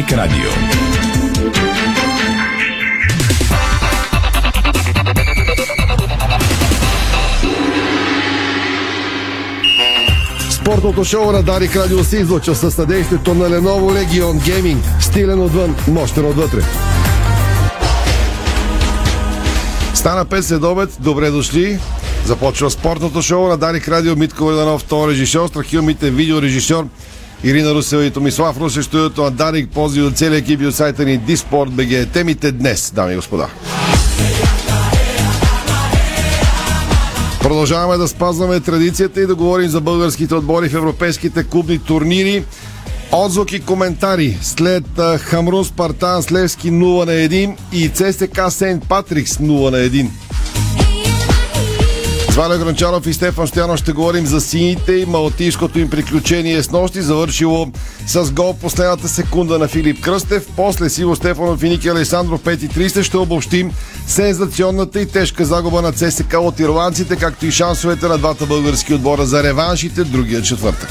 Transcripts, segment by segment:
Дарик Радио. Спортното шоу на Дарик Радио се излъчва със съдействието на Lenovo Legion Gaming. Стилен отвън, мощен отвътре. Стана 5 след обед. Добре дошли. Започва спортното шоу на Дарик Радио. Митко Войданов, втор режисьор, Страхил Митен, видеорежисьор. Ирина Русева и Томислав Русе, студиото на Дарик, пози от целия екип и от сайта ни БГ. Темите днес, дами и господа. Продължаваме да спазваме традицията и да говорим за българските отбори в европейските клубни турнири. Отзвук и коментари след Хамрун Спартан с Левски 0 на 1 и ЦСК Сент Патрикс 0 на 1. Валя Гранчаров и Стефан Стоянов ще говорим за сините и малтийското им приключение с нощи, завършило с гол последната секунда на Филип Кръстев. После Сиво Стефанов и Ники Александров 5.30 ще обобщим сензационната и тежка загуба на ЦСК от ирландците, както и шансовете на двата български отбора за реваншите другия четвъртък.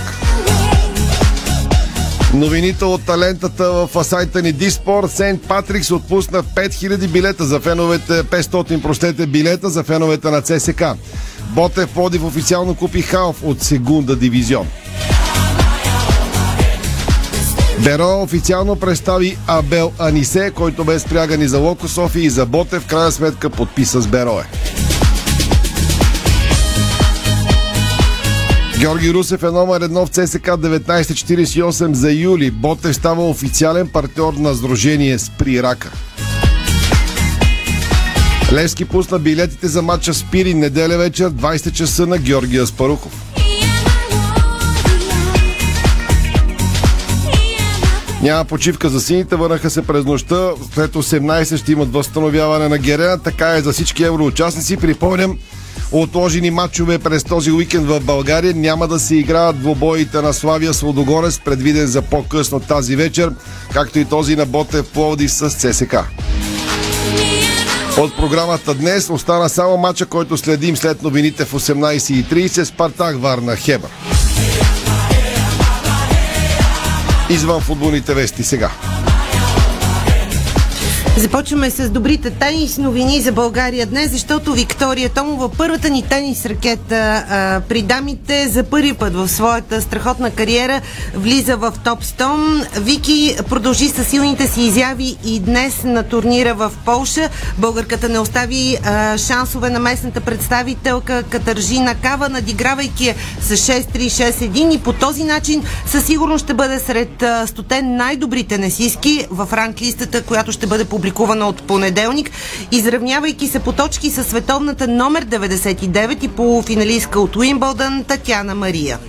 Новините от талентата в сайта ни Диспорт. Сент Патрикс отпусна 5000 билета за феновете, 500 простете билета за феновете на ЦСК. Ботев Плодив официално купи Халф от Сегунда дивизион. Беро официално представи Абел Анисе, който бе спрягани за Локо София и за Ботев, крайна сметка подписа с Берое. Георги Русев е номер едно в ЦСК 1948 за юли. Ботев става официален партньор на сдружение с Прирака. Левски пусна билетите за матча с Пири неделя вечер 20 часа на Георгия Спарухов. Няма почивка за сините, върнаха се през нощта. След 18 ще имат възстановяване на Герена. Така е за всички евроучастници. Припомням, отложени матчове през този уикенд в България. Няма да се играят двобоите на Славия с предвиден за по-късно тази вечер, както и този на Ботев Пловдив с ЦСК. От програмата днес остана само матча, който следим след новините в 18.30 Спартак Варна Хебър. Извън футболните вести сега. Започваме с добрите тенис новини за България днес, защото Виктория Томова, първата ни тенис ракета а, при дамите за първи път в своята страхотна кариера влиза в топ 100. Вики продължи с силните си изяви и днес на турнира в Полша. Българката не остави а, шансове на местната представителка Катържина Кава, надигравайки с 6-3-6-1 и по този начин със сигурност ще бъде сред а, стотен най-добри тенесистки в ранглистата, която ще бъде публикувана публикувана от понеделник, изравнявайки се по точки с световната номер 99 и полуфиналистка от Уимбълдън Татяна Мария.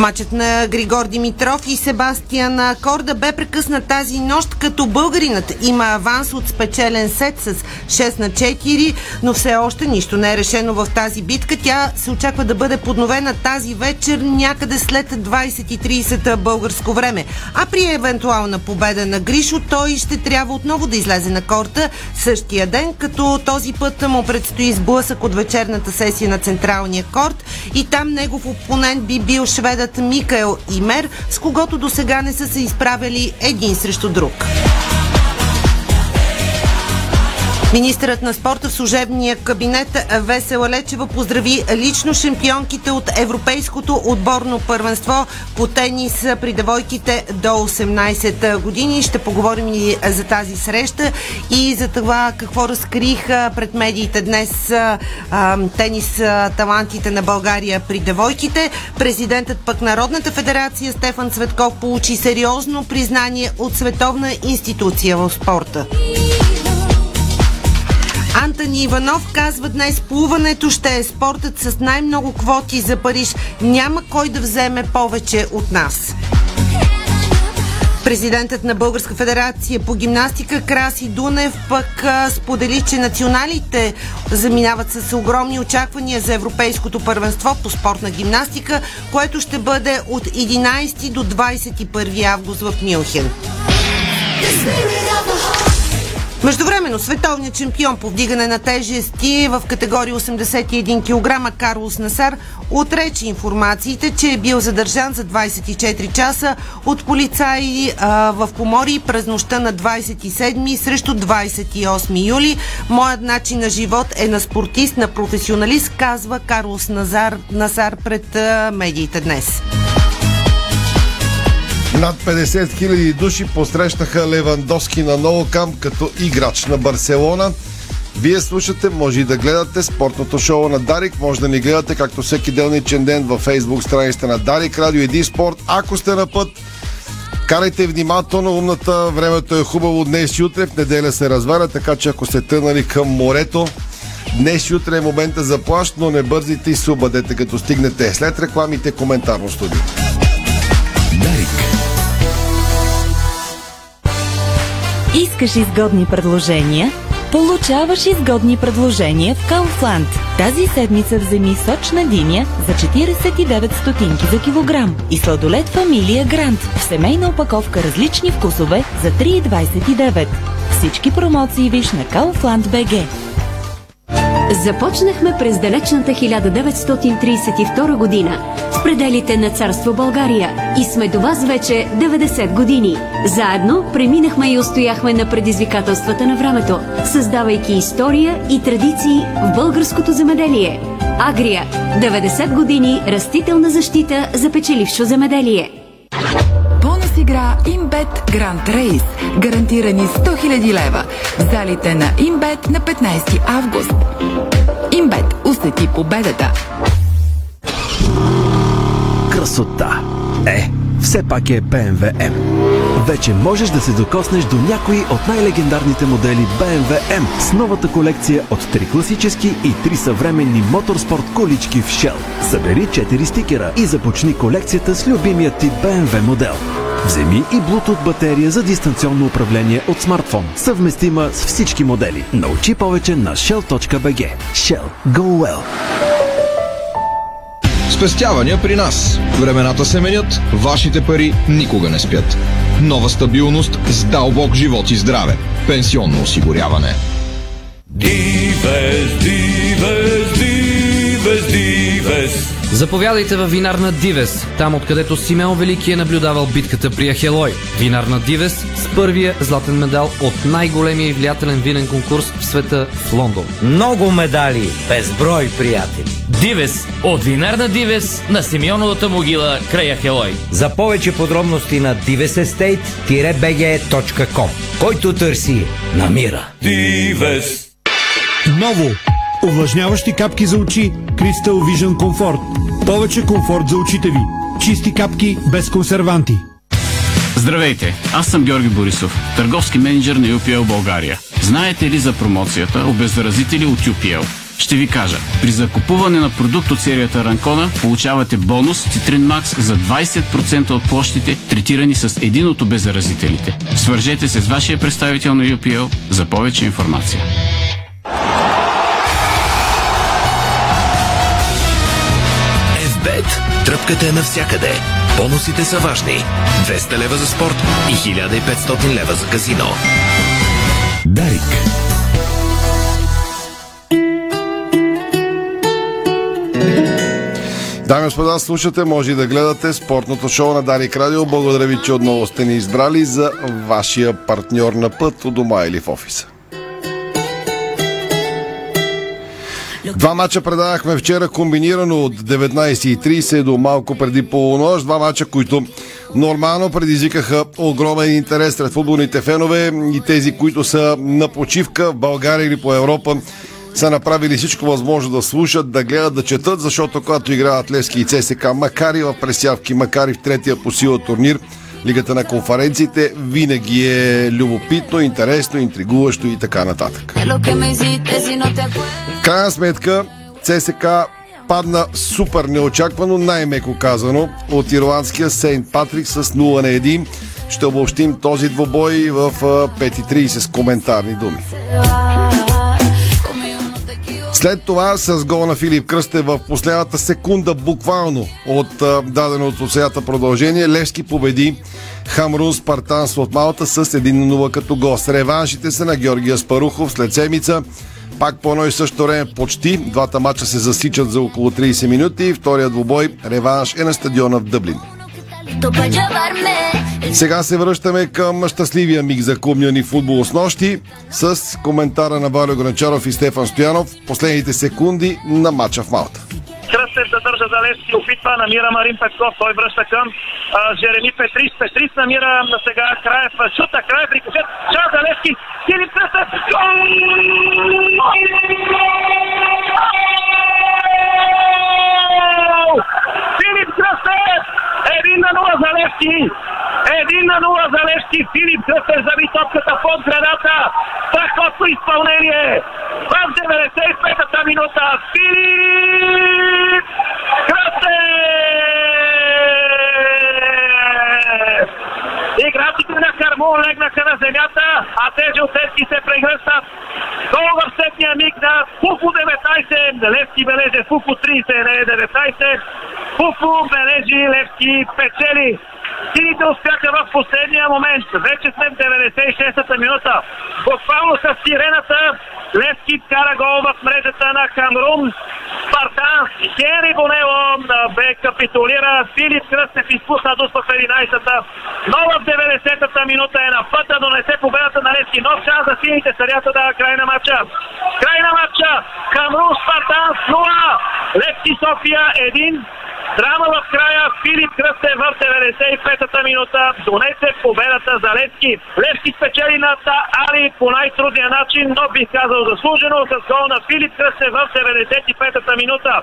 Матчът на Григор Димитров и Себастиан Корда бе прекъснат тази нощ, като българинът има аванс от спечелен сет с 6 на 4, но все още нищо не е решено в тази битка. Тя се очаква да бъде подновена тази вечер някъде след 20.30 българско време. А при евентуална победа на Гришо, той ще трябва отново да излезе на корта същия ден, като този път му предстои сблъсък от вечерната сесия на централния корт и там негов опонент би бил шведът Микаел Имер, с когото до сега не са се изправили един срещу друг. Министърът на спорта в служебния кабинет Весела Лечева поздрави лично шампионките от Европейското отборно първенство по тенис при девойките до 18 години. Ще поговорим и за тази среща и за това какво разкриха пред медиите днес тенис талантите на България при девойките. Президентът пък Народната федерация Стефан Цветков получи сериозно признание от световна институция в спорта. Антони Иванов казва днес плуването ще е спортът с най-много квоти за Париж. Няма кой да вземе повече от нас. Президентът на Българска федерация по гимнастика Краси Дунев пък сподели, че националите заминават с огромни очаквания за Европейското първенство по спортна гимнастика, което ще бъде от 11 до 21 август в Мюнхен. Междувременно, световният чемпион по вдигане на тежести в категория 81 кг Карлос Насар отрече информациите, че е бил задържан за 24 часа от полицаи а, в Помори през нощта на 27 срещу 28 юли. Моят начин на живот е на спортист, на професионалист, казва Карлос Назар, Насар пред а, медиите днес. Над 50 000 души посрещаха Левандовски на ново кам като играч на Барселона. Вие слушате, може и да гледате спортното шоу на Дарик. Може да ни гледате както всеки делничен ден във фейсбук страницата на Дарик, Радио Еди Спорт. Ако сте на път, карайте внимателно, умната, времето е хубаво днес и утре, в неделя се разваля, така че ако сте тънали към морето, Днес и утре е момента за плащ, но не бързите и се обадете като стигнете. След рекламите коментарно студио. Искаш изгодни предложения? Получаваш изгодни предложения в Kaufland. Тази седмица вземи сочна диня за 49 стотинки за килограм и сладолет фамилия Грант в семейна опаковка различни вкусове за 3,29. Всички промоции виж на Kaufland BG. Започнахме през далечната 1932 година в пределите на царство България и сме до вас вече 90 години. Заедно преминахме и устояхме на предизвикателствата на времето, създавайки история и традиции в българското земеделие. Агрия – 90 години растителна защита за печелившо земеделие. Имбет Гранд Рейс. Гарантирани 100 000 лева. В залите на Имбет на 15 август. Имбет. Усети победата. Красота. Е, все пак е BMW M. Вече можеш да се докоснеш до някои от най-легендарните модели BMW M с новата колекция от 3 класически и 3 съвременни моторспорт колички в Shell. Събери 4 стикера и започни колекцията с любимия ти BMW модел. Вземи и Bluetooth батерия за дистанционно управление от смартфон, съвместима с всички модели. Научи повече на shell.bg. Shell. Go well! Спестявания при нас. Времената се менят, вашите пари никога не спят. Нова стабилност с дълбок живот и здраве. Пенсионно осигуряване. Дивес, Заповядайте във Винарна Дивес, там откъдето Симеон Велики е наблюдавал битката при Ахелой. Винарна Дивес с първия златен медал от най-големия и влиятелен винен конкурс в света в Лондон. Много медали, безброй приятели. Дивес от Винарна Дивес на Симеоновата могила край Ахелой. За повече подробности на divesestate-bg.com Който търси, намира. Дивес. Ново! Увлажняващи капки за очи Crystal Vision Comfort. Повече комфорт за очите ви. Чисти капки без консерванти. Здравейте, аз съм Георги Борисов, търговски менеджер на UPL България. Знаете ли за промоцията Обеззаразители от UPL? Ще ви кажа. При закупуване на продукт от серията Ранкона получавате бонус Citrine Max за 20% от площите, третирани с един от обеззаразителите. Свържете се с вашия представител на UPL за повече информация. Тръпката е навсякъде. Бонусите са важни. 200 лева за спорт и 1500 лева за казино. Дарик. Дами и господа, слушате, може и да гледате спортното шоу на Дарик Радио. Благодаря ви, че отново сте ни избрали за вашия партньор на път у дома или в офиса. Два мача предавахме вчера комбинирано от 19.30 до малко преди полунощ. Два мача, които нормално предизвикаха огромен интерес сред футболните фенове и тези, които са на почивка в България или по Европа са направили всичко възможно да слушат, да гледат, да четат, защото когато играят Лески и ЦСК, макар и в пресявки, макар и в третия по сила турнир, Лигата на конференциите винаги е любопитно, интересно, интригуващо и така нататък. Крайна сметка, ЦСК падна супер неочаквано, най-меко казано, от ирландския Сейнт Патрик с 0 на 1. Ще обобщим този двобой в 5.30 с коментарни думи. След това с гол на Филип Кръстев в последната секунда, буквално от а, даденото от сеята продължение, Левски победи Хамрун Спартанс от Малта с 1-0 като гост. Реваншите са на Георгия Спарухов след седмица. Пак по едно и също време почти. Двата мача се засичат за около 30 минути. Втория двубой, реванш е на стадиона в Дъблин. Сега се връщаме към щастливия миг за клубния ни футбол с нощи с коментара на Валио Гранчаров и Стефан Стоянов последните секунди на матча в Малта. Кръстев задържа за Левски, опитва, намира Марин Петков, той връща към а, Жереми Петрис, Петрис намира на сега Краев, шута, Краев, рикошет, шанс за Левски, Филип Кръстев, гол! Филип Кръстев, един на нула за Левски, един на нула за Левски, Филип Кръстев заби топката под градата, страхотно изпълнение, в 95-та минута, Филип Кръстев! Играчите на Кармун легнаха на земята, а тези от Левски се прегръщат. Гол в сетния миг на Фуфу 19. Левски бележи Фуфу 30, не е 19. Фуфу бележи Левски печели. Сините успяха в последния момент. Вече сме в 96-та минута. Буквално с сирената Левски кара гол в мрежата на Камрун. Спартан Хенри Бонело бе капитулира. Филип Кръстев изпусна дуспа в 11-та. Но в 90-та минута е на пъта, но не се победата на Левски. Нов шанс за сините сърята да край на матча. Край на матча. Камрун Спартан 0. Левски София 1. Драма в края. Филип Кръстев в 95-та минута донесе победата за Левски. Левски спечели над Али по най-трудния начин, но бих казал заслужено с гол на Филип Кръстев в 95-та минута.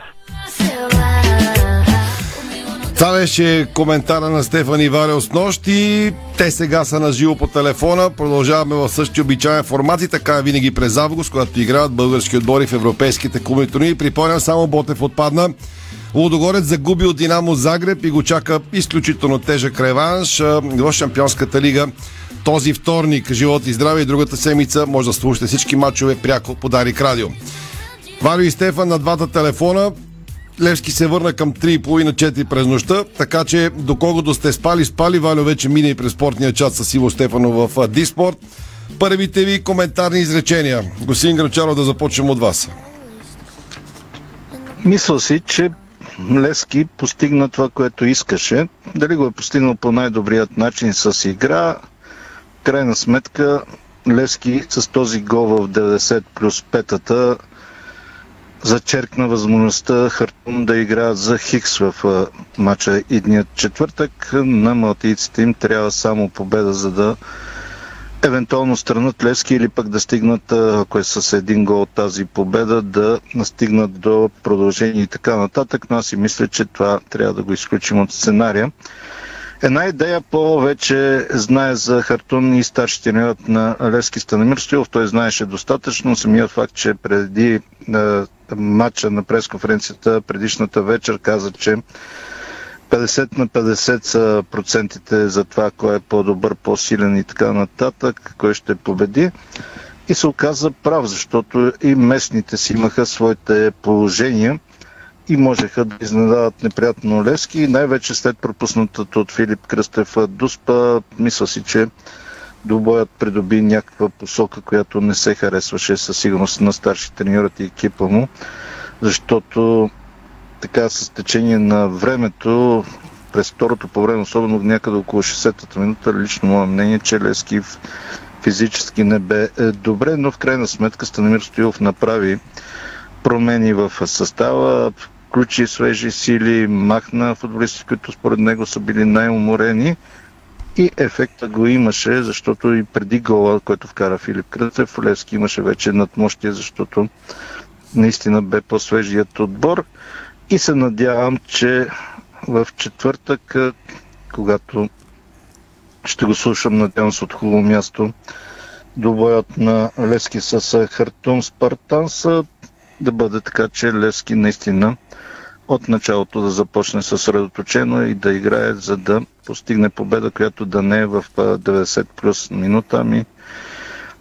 Това беше коментара на Стефан Иварел с нощи. Те сега са на живо по телефона. Продължаваме в същия обичайен формат и така е винаги през август, когато играят български отбори в европейските клубни турнири. Припомням, само Ботев отпадна. Лудогорец загуби от Динамо Загреб и го чака изключително тежък реванш в Шампионската лига. Този вторник, живот и здраве и другата седмица може да слушате всички матчове пряко по Дарик Радио. Валю и Стефан на двата телефона. Левски се върна към 3,5-4 през нощта, така че доколкото сте спали, спали, Валю вече мине и през спортния чат с Иво Стефанов в Диспорт. Първите ви коментарни изречения. Госин Гранчаров, да започнем от вас. Мисля си, че Лески постигна това, което искаше. Дали го е постигнал по най-добрият начин с игра, крайна сметка Лески с този гол в 90 плюс 5-та зачеркна възможността Хартун да играят за Хикс в матча идният четвъртък. На малтийците им трябва само победа, за да евентуално странат Левски или пък да стигнат, ако е с един гол от тази победа, да стигнат до продължение и така нататък. Но аз си мисля, че това трябва да го изключим от сценария. Една идея повече знае за Хартун и старши тренерът на Левски Станамир Стоилов. Той знаеше достатъчно. Самият факт, че преди матча на пресконференцията предишната вечер каза, че 50 на 50 са процентите за това кой е по-добър, по-силен и така нататък, кой ще победи. И се оказа прав, защото и местните си имаха своите положения и можеха да изненадат неприятно Левски най-вече след пропуснатата от Филип Кръстев Дуспа, мисля си, че добоят придоби някаква посока, която не се харесваше със сигурност на старши треньорът и екипа му, защото така с течение на времето през второто по време, особено някъде около 60-та минута, лично мое мнение, че Лески физически не бе е, добре, но в крайна сметка Станимир Стоилов направи промени в състава, включи свежи сили, махна футболисти, които според него са били най-уморени и ефекта го имаше, защото и преди гола, който вкара Филип Кръцев, Левски имаше вече надмощие, защото наистина бе по-свежият отбор. И се надявам, че в четвъртък, когато ще го слушам, надявам се от хубаво място, до боят на Лески с Хартун Спартанс, да бъде така, че Лески наистина от началото да започне съсредоточено и да играе, за да постигне победа, която да не е в 90 плюс минута, ами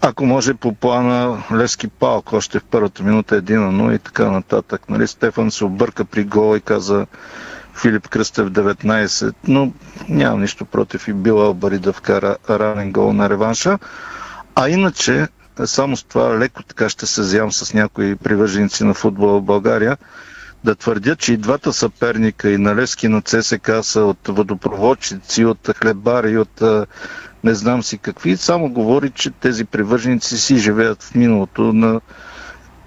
ако може по плана Лески Палк, още в първата минута 1 на 0 и така нататък. Нали, Стефан се обърка при гол и каза Филип Кръстев 19, но нямам нищо против и бил Албари да вкара ранен гол на реванша. А иначе, само с това леко така ще се зям с някои привърженици на футбола в България, да твърдят, че и двата съперника, и на Лески на ЦСК са от водопроводчици, от хлебари, от не знам си какви, само говори, че тези привърженици си живеят в миналото на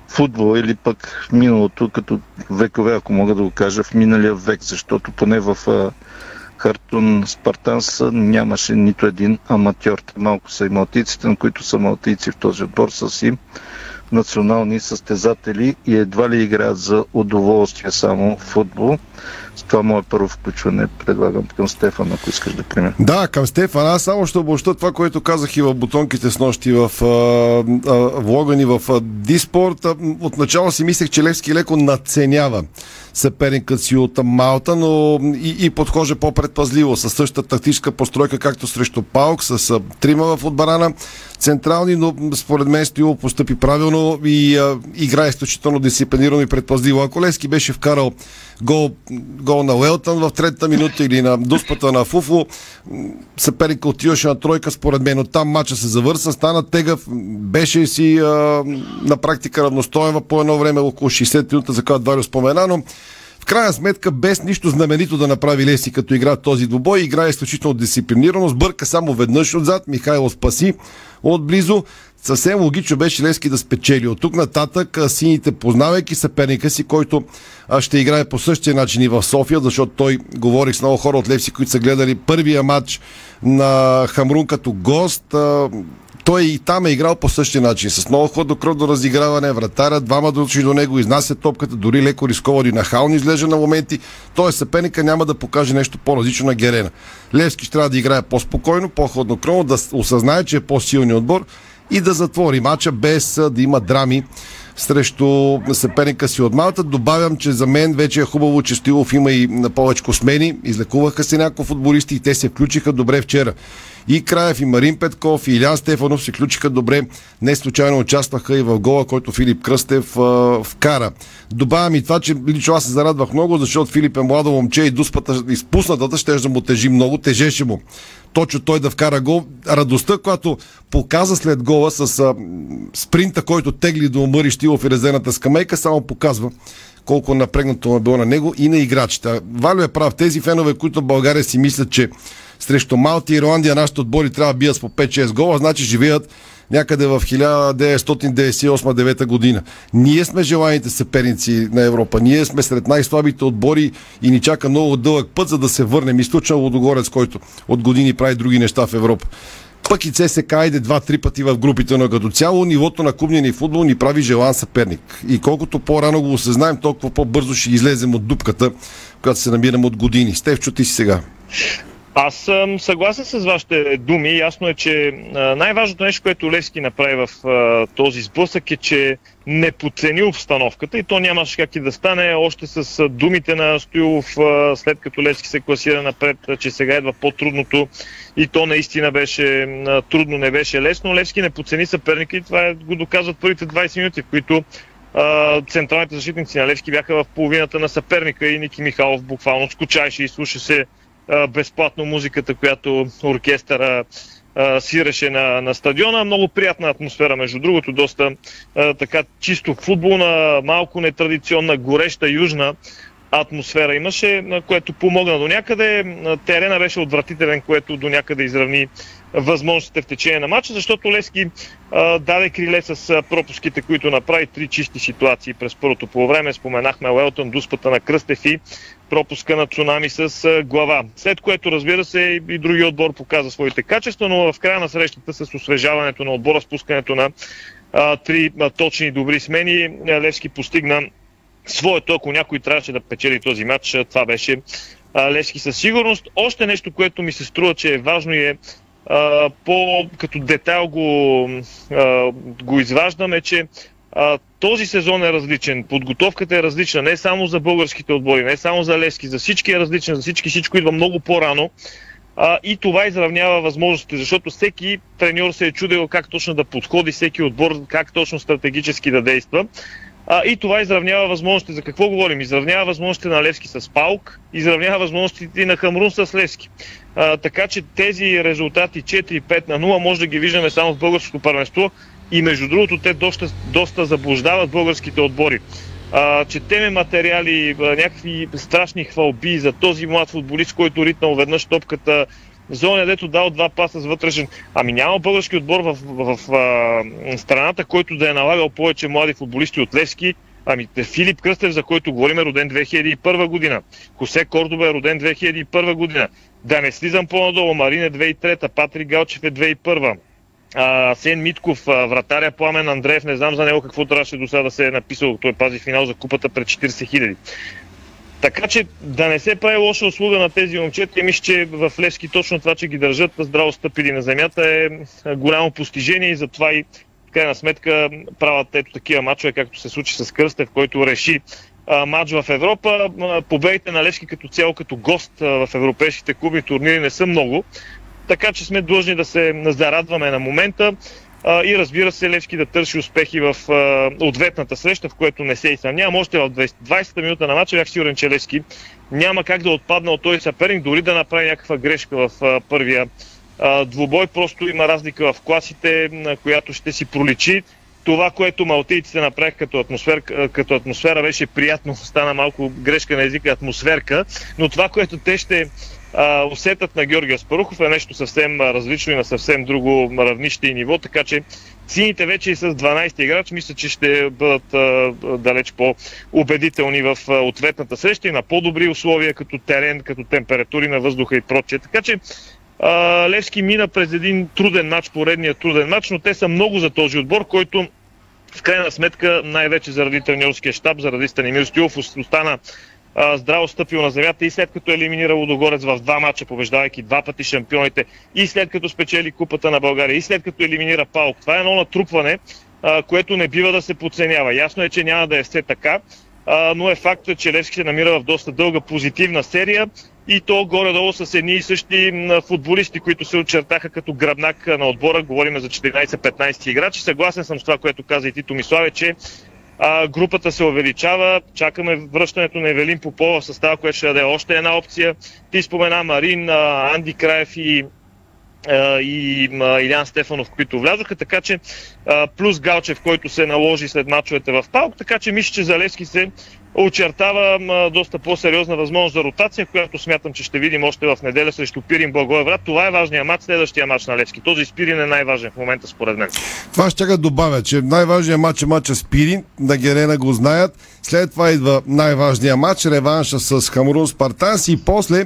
футбол или пък в миналото, като векове, ако мога да го кажа, в миналия век, защото поне в Хартун Спартанс нямаше нито един аматьор. Малко са и малтийците, на които са малтийци в този отбор, са си национални състезатели и едва ли играят за удоволствие само футбол. С това мое първо включване предлагам към Стефан, ако искаш да примем. Да, към Стефан. Аз само ще обобща това, което казах и в бутонките с нощи в а, а, влога ни в а, Диспорт. Отначало си мислех, че Левски леко надценява съперникът си от Малта, но и, и подхожа по-предпазливо с същата тактическа постройка, както срещу Паук, с трима в отбрана централни, но според мен Стоило постъпи правилно и а, играе изключително дисциплинирано и предпазливо. Ако Лески беше вкарал гол, гол на Уелтън в третата минута или на дуспата на Фуфо, съперника отиваше на тройка, според мен, но там матча се завърса, стана тегъв, беше си а, на практика равностоен по едно време, около 60 минута, за която Валио спомена, но крайна сметка, без нищо знаменито да направи Леси като игра този двубой, играе изключително дисциплинирано, сбърка само веднъж отзад, Михайло спаси отблизо. Съвсем логично беше Лески да спечели. От тук нататък сините, познавайки съперника си, който ще играе по същия начин и в София, защото той говори с много хора от Левси, които са гледали първия матч на Хамрун като гост той и там е играл по същия начин. С много хладнокръвно разиграване, вратаря, двама души до него, изнася топката, дори леко рисковано и нахално излежа на моменти. Той съперника няма да покаже нещо по-различно на Герена. Левски ще трябва да играе по-спокойно, по-хладнокръвно, да осъзнае, че е по-силният отбор и да затвори мача без да има драми срещу съперника си от Малта. Добавям, че за мен вече е хубаво, че Стилов има и повече смени. Излекуваха се някои футболисти и те се включиха добре вчера. И Краев, и Марин Петков, и Илян Стефанов се включиха добре. Не случайно участваха и в гола, който Филип Кръстев а, вкара. Добавям и това, че лично аз се зарадвах много, защото Филип е младо момче и дуспата изпуснатата ще да му тежи много, тежеше му. Точно той да вкара гол. Радостта, която показа след гола с а, спринта, който тегли до Мъри Штилов и резената скамейка, само показва колко напрегнато е било на него и на играчите. Валю е прав. Тези фенове, които в България си мислят, че срещу Малти и Ирландия нашите отбори трябва да бият с по 5-6 гола, значи живеят някъде в 1998-9 година. Ние сме желаните съперници на Европа. Ние сме сред най-слабите отбори и ни чака много дълъг път, за да се върнем. Изключно Лодогорец, който от години прави други неща в Европа. Пък и ЦСК иде два-три пъти в групите, но като цяло нивото на клубния ни футбол ни прави желан съперник. И колкото по-рано го осъзнаем, толкова по-бързо ще излезем от дупката, която се намираме от години. Стевчо, ти си сега. Аз съм съгласен с вашите думи. Ясно е, че най-важното нещо, което Левски направи в този сблъсък е, че не подцени обстановката и то нямаше как и да стане още с думите на Стоилов, след като Левски се класира напред, че сега едва по-трудното и то наистина беше трудно, не беше лесно. Левски не подцени съперника и това го доказват първите 20 минути, в които централните защитници на Левски бяха в половината на съперника и Ники Михайлов буквално скучайше и слуша безплатно музиката, която оркестъра свираше на, на стадиона. Много приятна атмосфера, между другото, доста а, така чисто футболна, малко нетрадиционна, гореща, южна атмосфера имаше, което помогна до някъде. Терена беше отвратителен, което до някъде изравни възможностите в течение на матча, защото Лески а, даде криле с пропуските, които направи три чисти ситуации през първото по време. Споменахме Уелтън, дуспата на Кръстев и пропуска на Цунами с а, глава. След което, разбира се, и други отбор показа своите качества, но в края на срещата с освежаването на отбора, спускането на а, три а, точни добри смени, Левски постигна своето, ако някой трябваше да печели този матч, това беше Левски със сигурност. Още нещо, което ми се струва, че е важно и е а, по, като детайл го, а, го изваждаме, че а, този сезон е различен, подготовката е различна не само за българските отбори, не само за Лески, за всички е различен, за всички всичко идва много по-рано. А, и това изравнява възможностите, защото всеки треньор се е чудил как точно да подходи, всеки отбор как точно стратегически да действа. А, и това изравнява възможностите. За какво говорим? Изравнява възможностите на Левски с Паук, изравнява възможностите и на Хамрун с Левски. А, така че тези резултати 4-5 на 0 може да ги виждаме само в българското първенство и между другото те доста, доста заблуждават българските отбори. А, четеме материали, някакви страшни хвалби за този млад футболист, който ритнал веднъж топката, Зоня, дето дал два паса с вътрешен. Ами няма български отбор в, в, в а, страната, който да е налагал повече млади футболисти от Левски. Ами Филип Кръстев, за който говорим, е роден 2001 година. Косе Кордоба е роден 2001 година. Да не слизам по-надолу. Марин е 2003, Патрик Галчев е 2001. А, Сен Митков, а, вратаря Пламен Андреев, не знам за него какво трябваше до сега да се е написал. Той пази финал за купата пред 40 хиляди. Така че да не се прави лоша услуга на тези момчета, мисля, че в Левски точно това, че ги държат здраво стъпили на земята е голямо постижение и затова и в крайна сметка правят ето такива мачове, както се случи с Кръстев, който реши матч в Европа. Победите на Левски като цяло, като гост в европейските клубни турнири не са много, така че сме длъжни да се зарадваме на момента а, и разбира се Левски да търси успехи в а, ответната среща, в което не се и съмнявам. Още в 20-та минута на матча бях сигурен, че Левски няма как да отпадне от този съперник, дори да направи някаква грешка в а, първия а, двубой. Просто има разлика в класите, на която ще си проличи. Това, което малтийците направиха като атмосфера, като атмосфера беше приятно, стана малко грешка на езика атмосферка, но това, което те ще усетът на Георгия Спарухов е нещо съвсем различно и на съвсем друго равнище и ниво, така че сините вече и с 12 играч мисля, че ще бъдат а, далеч по-убедителни в а, ответната среща и на по-добри условия като терен, като температури на въздуха и прочее. Така че а, Левски мина през един труден матч, поредния труден матч, но те са много за този отбор, който в крайна сметка, най-вече заради треньорския щаб, заради Станимир Стилов, остана здраво стъпил на земята и след като е елиминира Лудогорец в два мача, побеждавайки два пъти шампионите, и след като спечели Купата на България, и след като елиминира Паук. Това е едно натрупване, а, което не бива да се подценява. Ясно е, че няма да е все така, а, но е факт, че Левски се намира в доста дълга позитивна серия и то горе-долу с едни и същи футболисти, които се очертаха като гръбнак на отбора. Говорим за 14-15 играчи. Съгласен съм с това, което каза и Тито Миславе, че а, групата се увеличава. Чакаме връщането на Евелин Попова в състава, което ще даде още една опция. Ти спомена Марин, Анди Краев и и Илян Стефанов, които влязоха, така че плюс Галчев, който се наложи след мачовете в Паук, така че мисля, че Залевски се очертава доста по-сериозна възможност за ротация, която смятам, че ще видим още в неделя срещу Пирин Благоеврат. Това е важният матч, следващия матч на Левски. Този Спирин е най-важен в момента, според мен. Това ще добавя, че най-важният матч е матча Спирин, на Герена го знаят. След това идва най-важният матч, реванша с Хамрун Спартанс и после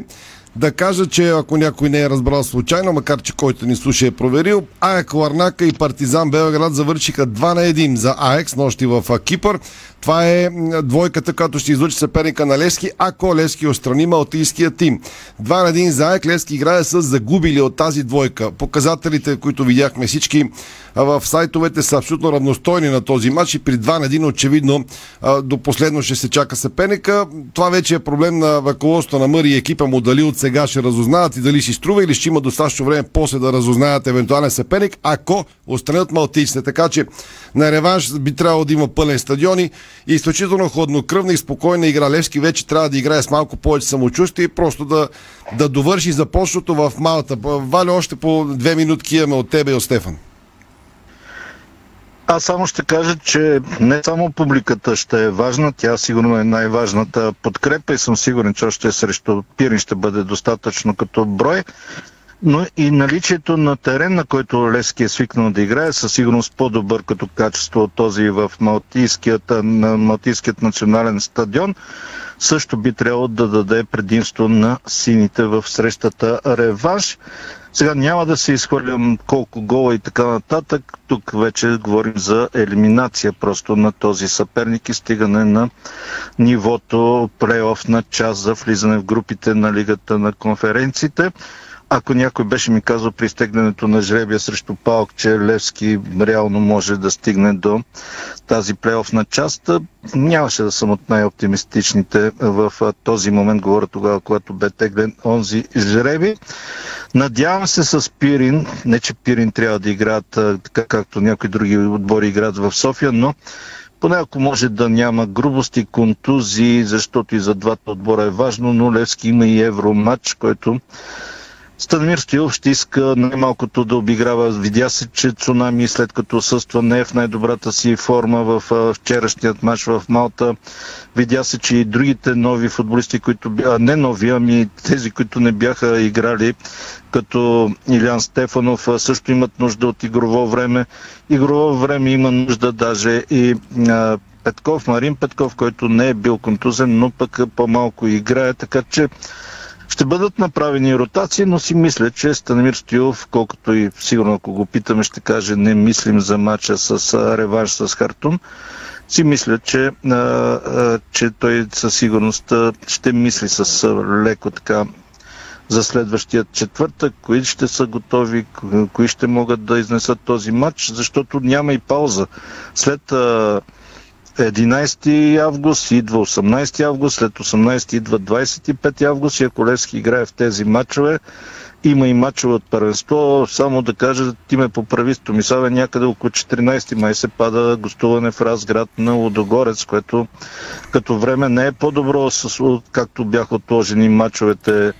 да кажа, че ако някой не е разбрал случайно, макар че който ни слуша е проверил, АЕК Ларнака и Партизан Белград завършиха 2 на 1 за АЕК с нощи в Кипър. Това е двойката, която ще излучи съперника на Лески, ако Лески острани малтийския тим. 2 на 1 за АЕК. Лески играе с загубили от тази двойка. Показателите, които видяхме всички в сайтовете са абсолютно равностойни на този матч и при 2 на 1 очевидно до последно ще се чака съперника. Това вече е проблем на ръководството на Мъри и екипа му дали от сега ще разузнаят и дали си струва или ще има достатъчно време после да разузнаят евентуален съперник, ако отстранят малтийците. Така че на реванш би трябвало да има пълен стадион и изключително хладнокръвна и спокойна игра. Левски вече трябва да играе с малко повече самочувствие и просто да, да довърши започното в Малта. Валя още по две минутки имаме от тебе и от Стефан. Аз само ще кажа, че не само публиката ще е важна, тя сигурно е най-важната подкрепа и съм сигурен, че още срещу Пирин ще бъде достатъчно като брой, но и наличието на терен, на който Лески е свикнал да играе, със сигурност по-добър като качество от този в Малтийският, на Малтийският национален стадион, също би трябвало да даде предимство на сините в срещата реванш. Сега няма да се изхвърлям колко гола и така нататък. Тук вече говорим за елиминация просто на този съперник и стигане на нивото плейоф на час за влизане в групите на Лигата на конференциите. Ако някой беше ми казал при изтеглянето на жребия срещу Палк, че Левски реално може да стигне до тази плейофна част, нямаше да съм от най-оптимистичните в този момент, говоря тогава, когато бе теглен онзи жреби. Надявам се с Пирин, не че Пирин трябва да играят така както някои други отбори играят в София, но поне ако може да няма грубости, контузии, защото и за двата отбора е важно, но Левски има и евроматч, който Станимир Стоилов ще иска най-малкото да обиграва. Видя се, че Цунами след като отсъства не е в най-добрата си форма в вчерашният матч в Малта. Видя се, че и другите нови футболисти, които бяха, не нови, ами тези, които не бяха играли, като Илян Стефанов, също имат нужда от игрово време. Игрово време има нужда даже и Петков, Марин Петков, който не е бил контузен, но пък по-малко играе, така че ще бъдат направени ротации, но си мисля, че Станимир Стоилов, колкото и сигурно ако го питаме, ще каже не мислим за матча с реванш с Хартун, си мисля, че, а, а, че той със сигурност ще мисли с леко така за следващия четвъртък, кои ще са готови, кои ще могат да изнесат този матч, защото няма и пауза. След а, 11 август, идва 18 август, след 18 идва 25 август и ако Левски играе в тези матчове, има и матчове от първенство. Само да кажа, ти ме поправи Томиславе, някъде около 14 май се пада гостуване в Разград на Лодогорец, което като време не е по-добро, както бяха отложени матчовете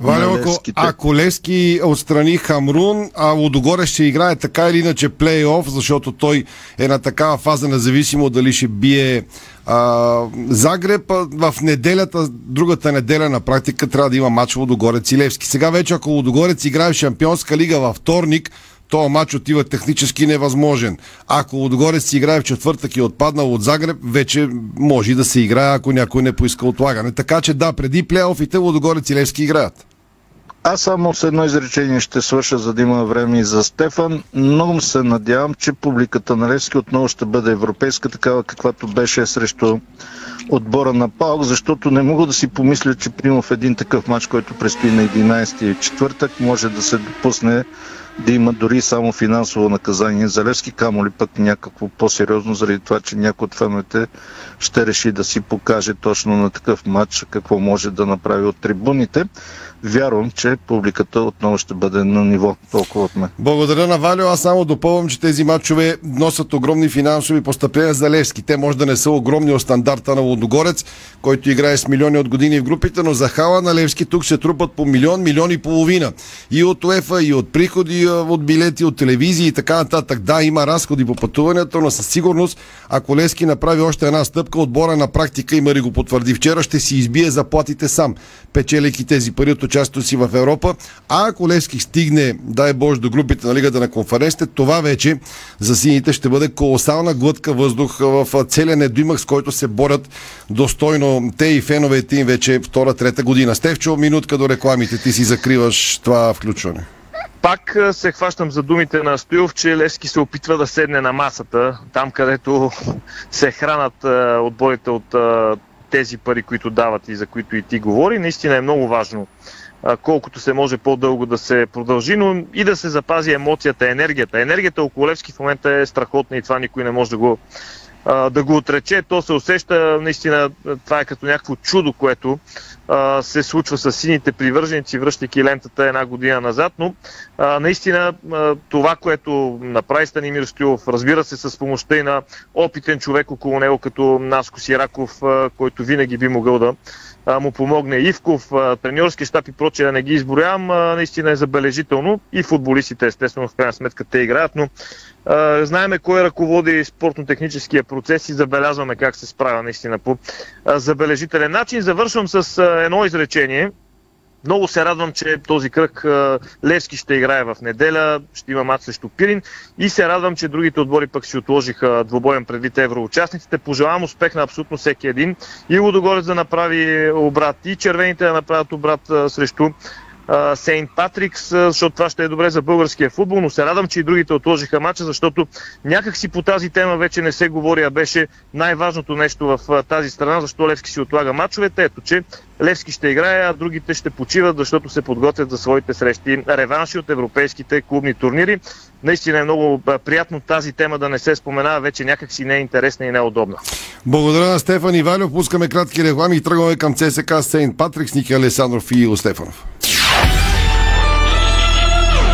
Валя, ако, ако Левски отстрани Хамрун, а Лодогорец ще играе така или иначе плей-оф, защото той е на такава фаза, независимо дали ще бие а, Загреб в неделята, другата неделя на практика трябва да има матч Лодогорец и Левски. Сега вече ако Лодогорец играе в Шампионска лига във вторник, то матч отива технически невъзможен. Ако Лодогорец си играе в четвъртък и отпаднал от Загреб, вече може да се играе, ако някой не поиска отлагане. Така че да, преди плейофите Лодогорец и Левски играят. Аз само с едно изречение ще свърша, за да има време и за Стефан. Много се надявам, че публиката на Левски отново ще бъде европейска, такава каквато беше срещу отбора на Паук, защото не мога да си помисля, че приема в един такъв матч, който предстои на 11 четвъртък, може да се допусне да има дори само финансово наказание за Левски, камо ли пък някакво по-сериозно, заради това, че някой от феновете ще реши да си покаже точно на такъв матч какво може да направи от трибуните вярвам, че публиката отново ще бъде на ниво толкова от мен. Благодаря на Валио. Аз само допълвам, че тези матчове носят огромни финансови постъпления за Левски. Те може да не са огромни от стандарта на Лодогорец, който играе с милиони от години в групите, но за хала на Левски тук се трупат по милион, милион и половина. И от УЕФА, и от приходи от билети, от телевизии и така нататък. Да, има разходи по пътуването, но със сигурност, ако Левски направи още една стъпка, отбора на практика, и Мари го потвърди вчера, ще си избие заплатите сам, печелейки тези пари от участието си в Европа. А ако Левски стигне, дай Боже, до групите на Лигата на конференците, това вече за сините ще бъде колосална глътка въздух в целия недоимък, с който се борят достойно те и феновете им вече втора, трета година. Стевчо, минутка до рекламите. Ти си закриваш това включване. Пак се хващам за думите на Стоилов, че Левски се опитва да седне на масата, там където се хранат отборите от тези пари, които дават и за които и ти говори. Наистина е много важно колкото се може по-дълго да се продължи, но и да се запази емоцията, енергията. Енергията около Левски в момента е страхотна и това никой не може да го, да го отрече. То се усеща, наистина, това е като някакво чудо, което се случва с сините привърженици, връщайки лентата една година назад, но наистина това, което направи Станимир Стоилов, разбира се с помощта и на опитен човек около него, като Наско Сираков, който винаги би могъл да му помогне Ивков, треньорски щаб и прочее, да не ги изброявам, наистина е забележително и футболистите, естествено, в крайна сметка те играят, но а, знаеме кой ръководи спортно-техническия процес и забелязваме как се справя наистина по забележителен начин. Завършвам с едно изречение. Много се радвам, че този кръг Левски ще играе в неделя, ще има мат срещу Пирин и се радвам, че другите отбори пък си отложиха двобоен предвид евроучастниците. Пожелавам успех на абсолютно всеки един. И Лудогорец да направи обрат, и червените да направят обрат срещу Сейнт Патрикс, защото това ще е добре за българския футбол, но се радвам, че и другите отложиха матча, защото някак си по тази тема вече не се говори, а беше най-важното нещо в тази страна, защо Левски си отлага матчовете. Ето, че Левски ще играе, а другите ще почиват, защото се подготвят за своите срещи. Реванши от европейските клубни турнири. Наистина е много приятно тази тема да не се споменава, вече някак си не е интересна и не е. Благодаря на Стефан Ивалев. Пускаме кратки реклами и тръгваме към ЦСК Сейнт Патрикс, Ники Алесандров и Ило Стефанов.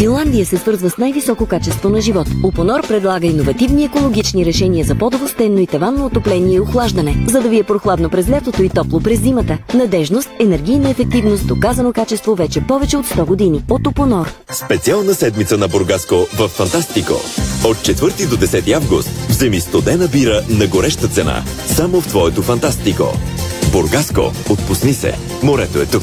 Финландия се свързва с най-високо качество на живот. Опонор предлага иновативни екологични решения за по-дово стенно и таванно отопление и охлаждане, за да ви е прохладно през лятото и топло през зимата. Надежност, енергийна ефективност, доказано качество вече повече от 100 години. От Опонор. Специална седмица на Бургаско в Фантастико. От 4 до 10 август вземи студена бира на гореща цена. Само в твоето Фантастико. Бургаско, отпусни се. Морето е тук.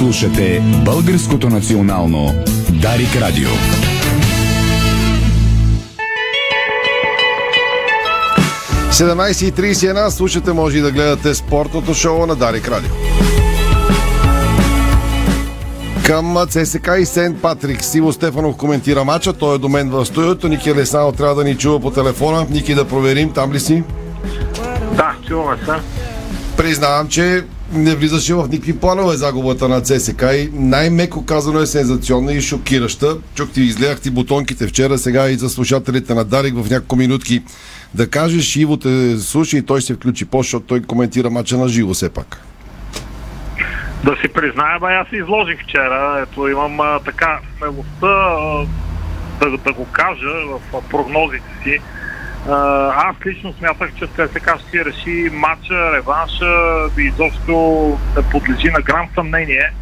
Слушате Българското национално Дарик Радио. В 17.31 слушате, може и да гледате спортното шоу на Дарик Радио. Към ЦСК и Сент Патрик. Сиво Стефанов коментира мача. Той е до мен в студиото. Ники Леснал трябва да ни чува по телефона. Ники да проверим. Там ли си? Да, чуваме се. Признавам, че не влизаше в никакви планове загубата на ЦСК и най-меко казано е сензационна и шокираща. Чук ти изгледах ти бутонките вчера, сега и за слушателите на Дарик в няколко минутки. Да кажеш, Иво те слуша и той се включи по, защото той коментира мача на живо все пак. Да си призная, бе, аз изложих вчера. Ето имам а, така смелостта а, да, да го кажа в прогнозите си. Аз лично смятах, че ЦСКА ще реши матча, реванша и изобщо не подлежи на грам съмнение.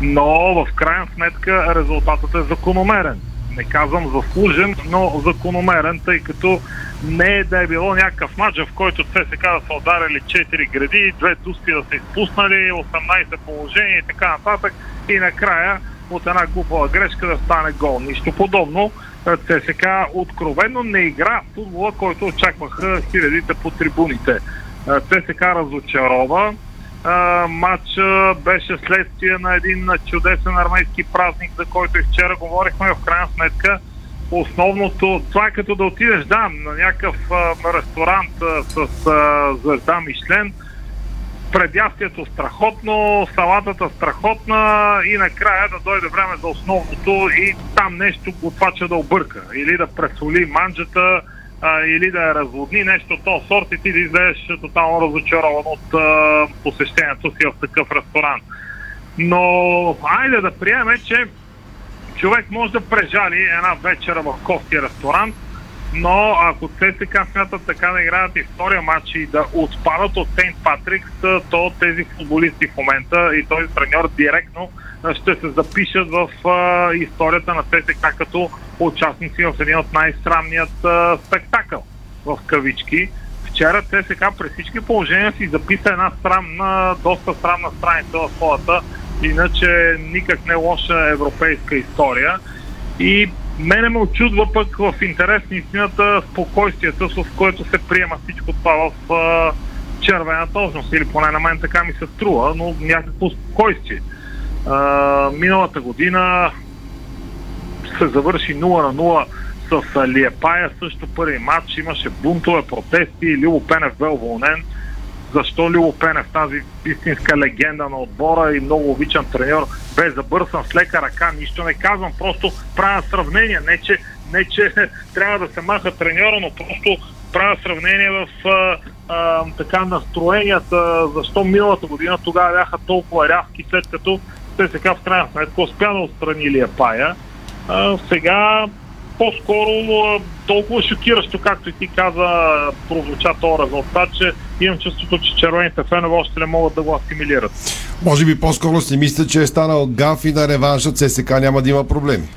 Но в крайна сметка резултатът е закономерен. Не казвам заслужен, но закономерен, тъй като не е да е било някакъв матч, в който ЦСКА да са ударили 4 гради, две дуски да са изпуснали, 18 положения и така нататък. И накрая от една глупава грешка да стане гол. Нищо подобно. ЦСКА откровенно не игра футбола, който очакваха хилядите по трибуните. ЦСКА разочарова. Матч беше следствие на един чудесен армейски празник, за който и вчера говорихме. В крайна сметка основното, това е като да отидеш, да, на някакъв ресторант с звезда Мишлен, предястието страхотно, салатата страхотна и накрая да дойде време за основното и там нещо готвача да обърка или да пресоли манджата а, или да я разводни нещо този сорт и ти да излезеш тотално разочарован от а, посещението си в такъв ресторант. Но айде да приеме, че човек може да прежали една вечера в кофти ресторант, но ако ЦСК смятат така да играят и втория матч и да отпадат от Сейнт Патрикс, то тези футболисти в момента и този треньор директно ще се запишат в а, историята на ЦСК като участници в един от най-срамният а, спектакъл в кавички. Вчера ЦСК през всички положения си записа една срамна, доста срамна страница в своята, иначе никак не лоша европейска история. И мене ме очудва пък в интерес на истината спокойствието, с което се приема всичко това в а, червена точност, или поне на мен така ми се струва, но някакво спокойствие. А, миналата година се завърши 0 на 0 с Лиепая, също първи матч, имаше бунтове, протести, Лило Пенев бе уволнен. Защо Лило Пенев, тази истинска легенда на отбора и много обичан треньор, бе забърсан с лека ръка, нищо не казвам, просто правя сравнение. Не че, не, че трябва да се маха треньора, но просто правя сравнение в а, а, така настроенията, защо миналата година тогава бяха толкова рязки, след като те сега в крайна сметка успя да отстрани Лиепая. А, сега по-скоро толкова шокиращо, както и ти каза, прозвуча този резултат, че имам чувството, че червените фенове още не могат да го асимилират. Може би по-скоро си мисля, че е станал гаф и на реванша ЦСК няма да има проблеми.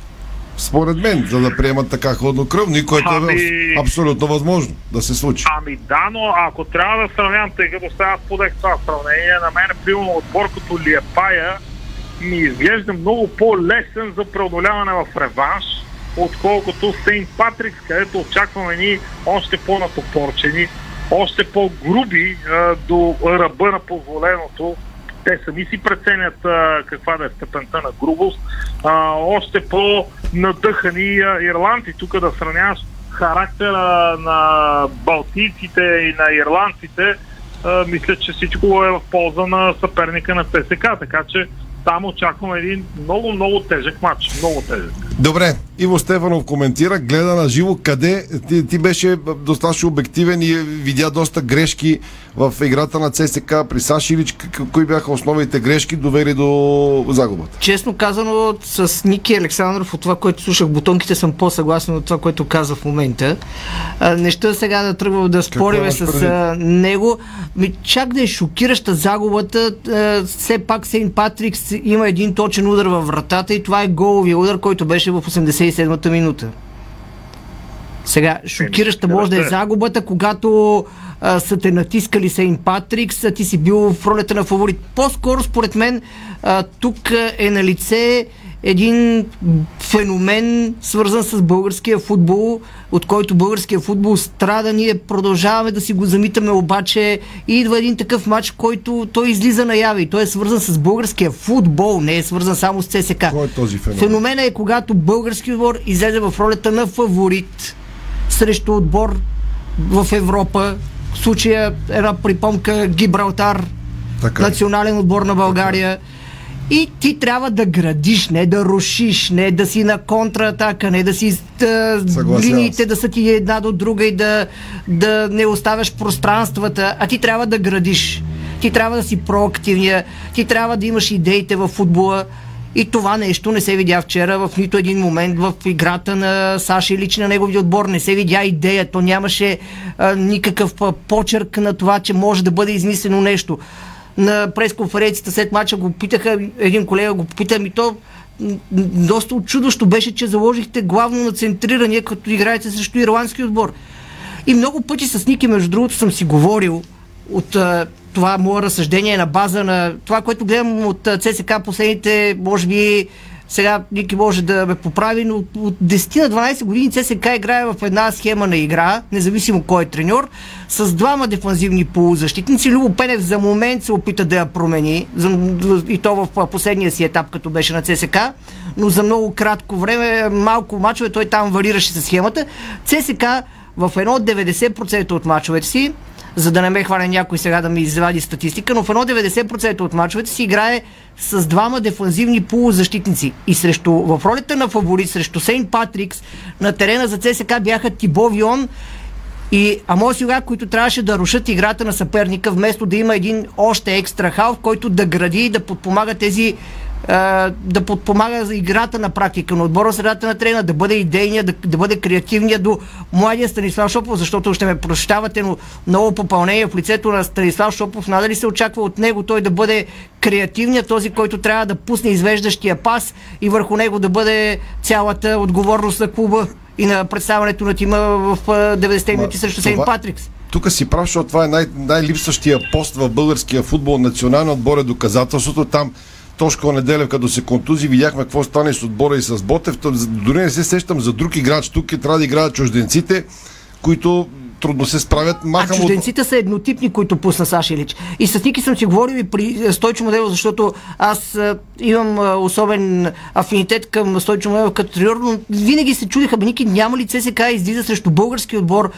Според мен, за да приемат така хладнокръвно и което е Ами- абсолютно възможно да се случи. Ами да, но ако трябва да сравнявам, тъй като сега подех това сравнение, на мен, примерно, отбор като Лиепая ми изглежда много по-лесен за преодоляване в реванш, отколкото Сейнт Патрикс, където очакваме ни още по-натопорчени, още по-груби а, до ръба на позволеното. Те сами си преценят а, каква да е степента на грубост. А, още по-надъхани а, ирландци. Тук да сравняваш характера на балтийците и на ирландците, а, мисля, че всичко е в полза на съперника на ЦСК. Така че там очакваме един много, много тежък матч. Много тежък. Добре, Иво Стефанов коментира, гледа на живо къде ти, ти беше достатъчно обективен и видя доста грешки в играта на ЦСК при Сашилич. К- Кои бяха основните грешки, довели до загубата? Честно казано, с Ники Александров от това, което слушах бутонките, съм по-съгласен от това, което каза в момента. А, не ще сега да тръгвам да спориме с предвид? а, него. Ми, чак да е шокираща загубата, все пак Сейнт Патрикс има един точен удар във вратата и това е головия удар, който беше в 87-та минута. Сега, шокираща може да е е. загубата, когато а, са те натискали Сейнт Патрикс, а ти си бил в ролята на фаворит. По-скоро, според мен, а, тук е на лице един феномен, свързан с българския футбол, от който българския футбол страда. Ние продължаваме да си го замитаме, обаче идва един такъв матч, който той излиза наяве и той е свързан с българския футбол, не е свързан само с ЦСК. Кой е този феномен? Феномена е когато български отбор излезе в ролята на фаворит срещу отбор в Европа. В случая една припомка Гибралтар, Така е. национален отбор на България. И ти трябва да градиш, не да рушиш, не да си на контратака, не да си да, линиите да са ти една до друга и да, да не оставяш пространствата, а ти трябва да градиш. Ти трябва да си проактивния, ти трябва да имаш идеите в футбола. И това нещо не се видя вчера в нито един момент в играта на Саша Илич на неговия отбор. Не се видя идея, то нямаше а, никакъв а, почерк на това, че може да бъде измислено нещо. На пресконференцията след мача го питаха, един колега го попита, ми то доста очудващо беше, че заложихте главно на центрирания, като играете срещу ирландски отбор. И много пъти с Ники, между другото, съм си говорил от това мое разсъждение на база на това, което гледам от ЦСК последните, може би, сега Ники може да ме поправи, но от, от 10 на 12 години ЦСК играе в една схема на игра, независимо кой е треньор, с двама дефанзивни полузащитници. Любо Пенев за момент се опита да я промени, и то в последния си етап, като беше на ЦСК, но за много кратко време, малко мачове, той там варираше с схемата. ЦСК в едно от 90% от мачовете си за да не ме хване някой сега да ми извади статистика, но в едно 90% от мачовете си играе с двама дефанзивни полузащитници. И срещу, в ролята на фаворит, срещу Сейнт Патрикс, на терена за ЦСК бяха Тибо Вион и Амос Юга, които трябваше да рушат играта на съперника, вместо да има един още екстра халф, който да гради и да подпомага тези да подпомага за играта на практика на отбора, средата на трена, да бъде идейния, да, да бъде креативния до младия Станислав Шопов, защото ще ме прощавате, но ново попълнение в лицето на Станислав Шопов, надали се очаква от него той да бъде креативният, този, който трябва да пусне извеждащия пас и върху него да бъде цялата отговорност на клуба и на представането на тима в а, 90 минути срещу Сейн Патрикс. Тук си прав, защото това е най- най-липсващия пост в българския футбол. Национален отбор е доказателството. Там Тошко неделя, като се контузи, видяхме какво стане с отбора и с Ботев. Дори не се сещам за друг играч. Тук е, трябва да играят чужденците, които трудно се справят. А Махам от... чужденците са еднотипни, които пусна Саши Илич. И с Ники съм си говорил и при е, Стойчо Модело, защото аз а, имам а, особен афинитет към Стойчо Модело като треньор, но винаги се чудиха, бе, Ники, няма ли ЦСК излиза срещу български отбор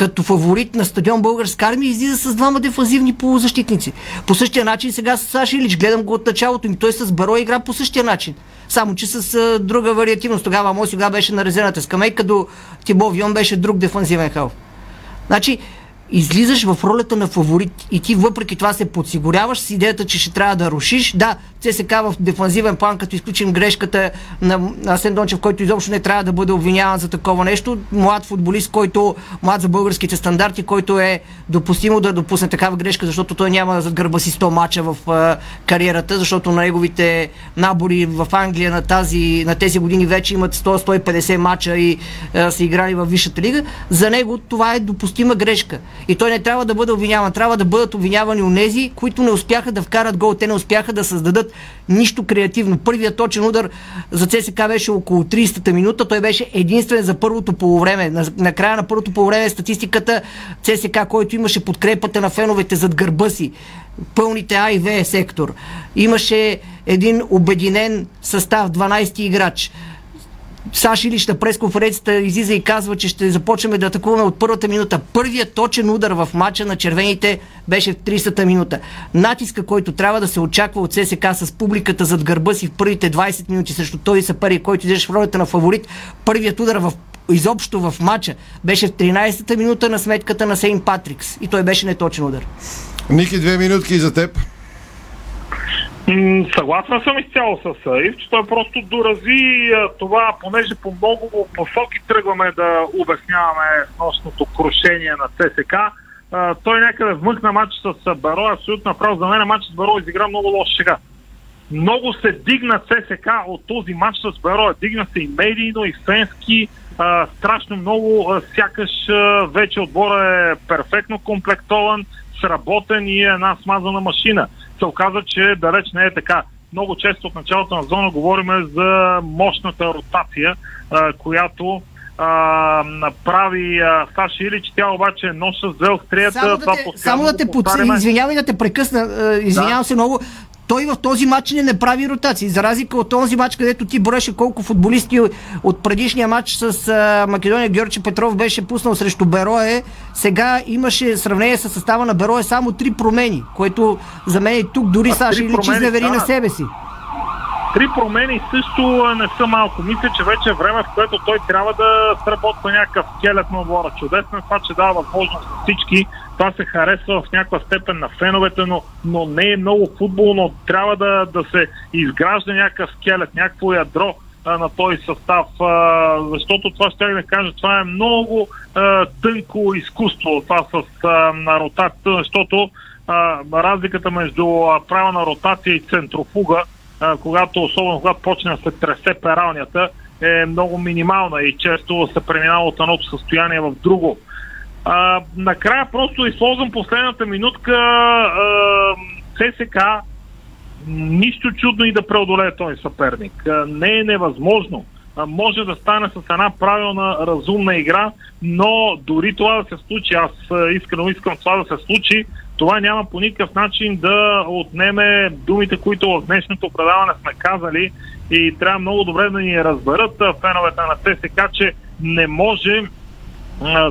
като фаворит на стадион Българска армия излиза с двама дефанзивни полузащитници. По същия начин сега с Саши Илич, гледам го от началото им, той с Баро игра по същия начин. Само, че с а, друга вариативност. Тогава Моси сега беше на резервната скамейка, до Тибо Вион беше друг дефанзивен халф. Значи, излизаш в ролята на фаворит и ти въпреки това се подсигуряваш с идеята, че ще трябва да рушиш. Да, ЦСК в дефанзивен план, като изключим грешката на Асен Дончев, който изобщо не трябва да бъде обвиняван за такова нещо. Млад футболист, който, млад за българските стандарти, който е допустимо да допусне такава грешка, защото той няма зад гърба си 100 мача в а, кариерата, защото на неговите набори в Англия на, тази, на тези години вече имат 100-150 мача и а, са играли в Висшата лига. За него това е допустима грешка. И той не трябва да бъде обвиняван. Трябва да бъдат обвинявани онези, които не успяха да вкарат гол. Те не успяха да създадат нищо креативно. Първият точен удар за ЦСК беше около 30-та минута. Той беше единствен за първото полувреме. На, на края на първото полувреме статистиката ЦСК, който имаше подкрепата на феновете зад гърба си, пълните А и В сектор. Имаше един обединен състав, 12 играч. Саши Илич на пресконференцията излиза и казва, че ще започнем да атакуваме от първата минута. Първият точен удар в матча на червените беше в 30-та минута. Натиска, който трябва да се очаква от ССК с публиката зад гърба си в първите 20 минути срещу този съпери, който излезеш в ролята на фаворит. Първият удар в изобщо в матча беше в 13-та минута на сметката на Сейн Патрикс. И той беше неточен удар. Ники, две минутки за теб. Съгласен съм изцяло с Саив, че той просто дорази това, понеже по много посоки тръгваме да обясняваме нощното крушение на ЦСК. Той някъде вмъкна матч с Баро, абсолютно право. За мен матч с Баро изигра много лош сега. Много се дигна ЦСК от този матч с Баро. Дигна се и медийно, и фенски. Страшно много. Сякаш вече отбора е перфектно комплектован, сработен и е една смазана машина. Се оказа, че далеч не е така. Много често от началото на зона говорим за мощната ротация, а, която а, направи а, Саши Илич. Тя обаче е с две острията. Само да те, само да те го подс... повтаряме. извинявай да те прекъсна, извинявам се много. Той в този матч не, не прави ротации. За разлика от този матч, където ти броеше колко футболисти от предишния матч с а, Македония Георги Петров беше пуснал срещу Берое. Сега имаше сравнение с състава на Берое само три промени, което за мен и тук дори А, Саши три Илич изневери да. на себе си. Три промени също не са малко. Мисля, че вече е време, в което той трябва да сработва някакъв скелет на отбора. Чудесно е това, че дава възможност на всички. Това се харесва в някаква степен на феновете, но, но не е много футболно. Трябва да, да се изгражда някакъв скелет, някакво ядро а, на този състав, а, защото това ще да кажа, това е много а, тънко изкуство, това с а, на ротацията, защото а, разликата между а, на ротация и центрофуга а, когато, особено когато почне да се тресе пералнята, е много минимална и често се преминава от едното състояние в друго. А, накрая просто използвам последната минутка а, ЦСК нищо чудно и да преодолее този съперник. А, Не е невъзможно. А, Може да стане с една правилна, разумна игра, но дори това да се случи, аз искрено искам това да се случи, това няма по никакъв начин да отнеме думите, които в днешното предаване сме казали и трябва много добре да ни разберат феновете на ЦСК, че не може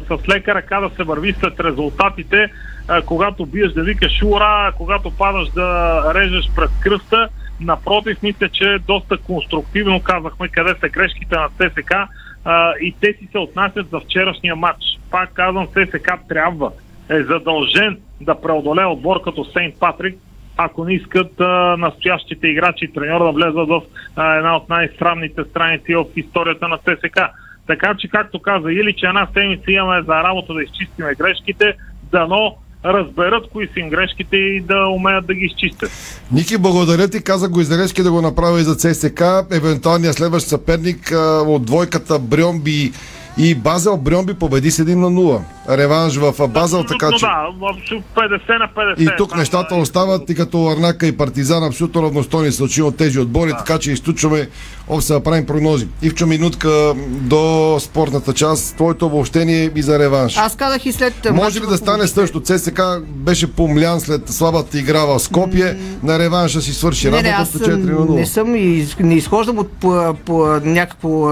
с лека ръка да се върви след резултатите, когато биеш да викаш ура, когато падаш да режеш пред кръста. Напротив, мисля, че доста конструктивно казахме къде са грешките на ЦСК а, и те си се отнасят за вчерашния матч. Пак казвам, ЦСК трябва, е задължен да преодолее отбор като Сейнт Патрик, ако не искат а, настоящите играчи и треньор да влезат в а, една от най-срамните страници в историята на ЦСК. Така че, както каза Или, че една седмица имаме за работа да изчистиме грешките, дано разберат кои са им грешките и да умеят да ги изчистят. Ники, благодаря ти. Каза го Израелски да го направи за ЦСК. Евентуалният следващ съперник от двойката Брьомби и Базел Брьомби победи с 1 на 0. Реванш в Базел, така че... Да, в 50 на 50. И тук нещата остават и като Арнака и Партизан абсолютно равностойни са от тези отбори, така че изключваме общо да правим прогнози. Ивчо минутка до спортната част, твоето обобщение и за реванш. Аз казах и след... Може ли да стане също? ЦСК беше помлян след слабата игра в Скопие, на реванша си свърши аз с 4 на 0. не съм и не изхождам от по, по някакво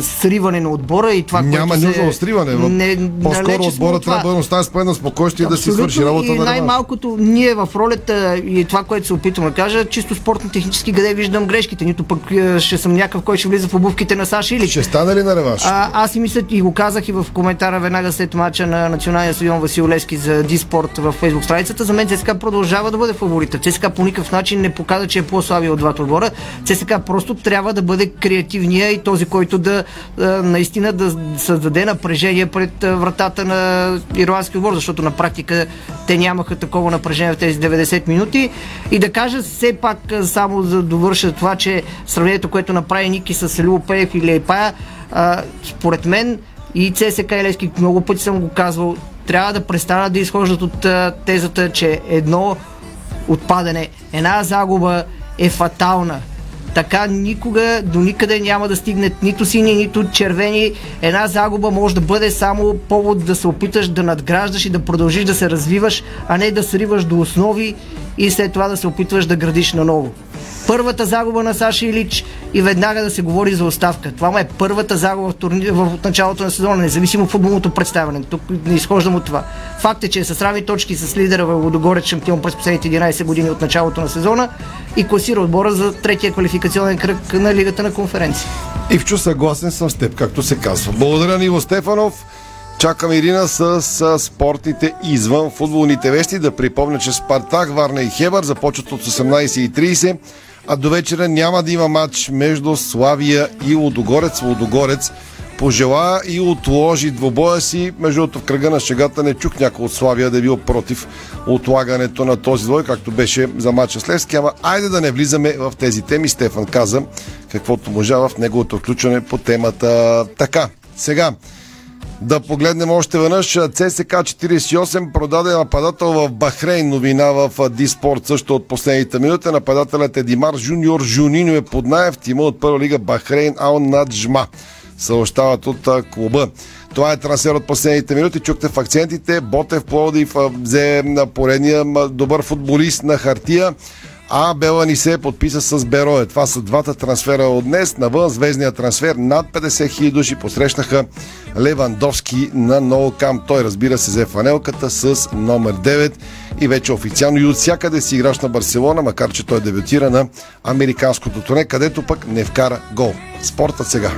сриване на отбора и това, Няма което нужда от сриване. Не, По-скоро отбора от това. трябва да остави спокойно спокойствие да си свърши работа и на най-малкото ние в ролята и това, което се опитвам да кажа, чисто спортно-технически къде виждам грешките. Нито пък ще съм някакъв, който ще влиза в обувките на Саши или. Ще стане ли на реванш? А, аз си мисля и го казах и в коментара веднага след мача на националния стадион Васил Левски за Диспорт в фейсбук страницата. За мен ЦСКА продължава да бъде фаворита. ЦСКА по никакъв начин не показа, че е по-слабия от двата отбора. ЦСКА просто трябва да бъде креативния и този, който да наистина да създаде напрежение пред вратата на ирландския отбор, защото на практика те нямаха такова напрежение в тези 90 минути. И да кажа все пак само за да довърша това, че сравнението, което направи Ники с Любо Пеев и Лейпая, а, според мен и ЦСК и Левски, много пъти съм го казвал, трябва да престанат да изхождат от а, тезата, че едно отпадане, една загуба е фатална. Така никога до никъде няма да стигнат нито сини, нито червени. Една загуба може да бъде само повод да се опиташ да надграждаш и да продължиш да се развиваш, а не да сриваш до основи и след това да се опитваш да градиш наново. Първата загуба на Саши Илич и веднага да се говори за оставка. Това е първата загуба в, турни... в от началото на сезона, независимо от футболното представяне. Тук не изхождам от това. Факт е, че е с равни точки с лидера в Водогорец шампион през последните 11 години от началото на сезона и класира отбора за третия квалификационен кръг на Лигата на конференции. Ивчо, съгласен съм с теб, както се казва. Благодаря, Ниво Стефанов. Чакам Ирина с, с спортите извън футболните вещи. Да припомня, че Спартак, Варна и Хебър започват от 18.30, а до вечера няма да има матч между Славия и Лодогорец. Лодогорец пожела и отложи двобоя си. Между другото, в кръга на шегата не чух някой от Славия да е бил против отлагането на този двой, както беше за матча с Левски. Ама айде да не влизаме в тези теми. Стефан каза каквото можа в неговото включване по темата. Така, сега да погледнем още веднъж. ЦСК 48 продаде нападател в Бахрейн. Новина в Диспорт също от последните минути. Нападателят е Димар Жуниор Жуниньо е под наев тима от първа лига Бахрейн Ал Наджма. Съобщават от клуба. Това е трансфер от последните минути. Чухте в акцентите. Ботев Плодив взе поредния добър футболист на хартия. А Бела ни се подписа с Берое. Това са двата трансфера от днес. Навън звездния трансфер над 50 000 души посрещнаха Левандовски на Ноу Кам. Той разбира се взе фанелката с номер 9 и вече официално и от всякъде си играч на Барселона, макар че той дебютира на американското туре, където пък не вкара гол. Спортът сега.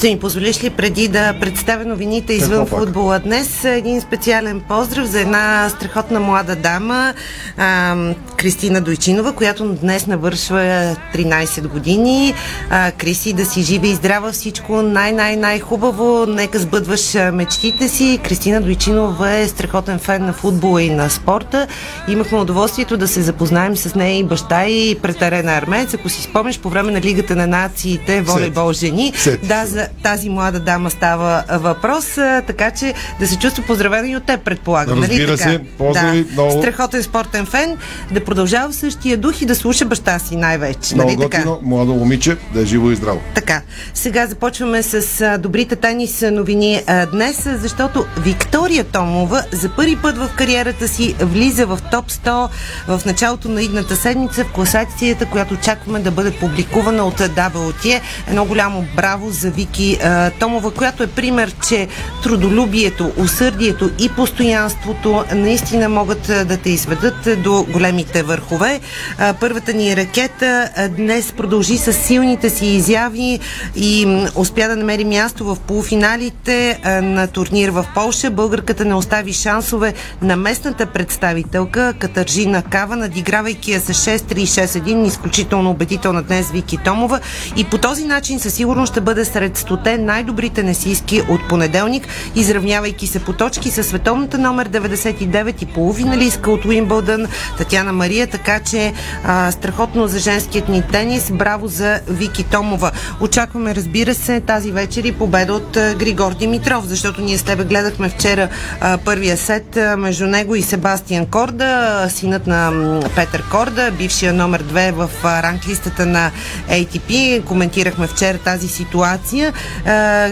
Ще ми позволиш ли преди да представя новините извън пак? футбола днес, един специален поздрав за една страхотна млада дама, а, Кристина Дойчинова, която днес навършва 13 години. А, Криси, да си живи и здрава всичко най-най-най-хубаво. Нека сбъдваш мечтите си. Кристина Дойчинова е страхотен фен на футбола и на спорта. Имахме удоволствието да се запознаем с нея и баща и пред арена Армеец. Ако си спомнеш, по време на Лигата на нациите, волейбол жени, Сети. да, за тази млада дама става въпрос, така че да се чувства поздравена и от теб, предполагам. нали Разбира така? се, поздрави, да. много. Страхотен спортен фен, да продължава в същия дух и да слуша баща си най-вече. Много нали така? готино, младо момиче, да е живо и здраво. Така, сега започваме с добрите тенис новини а, днес, защото Виктория Томова за първи път в кариерата си влиза в топ 100 в началото на идната седмица в класацията, която очакваме да бъде публикувана от WTA. Едно голямо браво за Вики Вики а, Томова, която е пример, че трудолюбието, усърдието и постоянството наистина могат да те изведат до големите върхове. А, първата ни ракета а, днес продължи с силните си изяви и успя да намери място в полуфиналите на турнир в Полша. Българката не остави шансове на местната представителка Катържина Кава, надигравайки я с 6-3-6-1, изключително убедителна днес Вики Томова и по този начин със сигурност ще бъде сред стоте най-добрите несийски от понеделник, изравнявайки се по точки с световната номер 99 и полуфиналистка от Уимбълдън Татьяна Мария, така че а, страхотно за женският ни тенис. Браво за Вики Томова. Очакваме, разбира се, тази вечер и победа от а, Григор Димитров, защото ние с тебе гледахме вчера а, първия сет а, между него и Себастиан Корда, синът на Петър Корда, бившия номер 2 в ранглистата на ATP. Коментирахме вчера тази ситуация.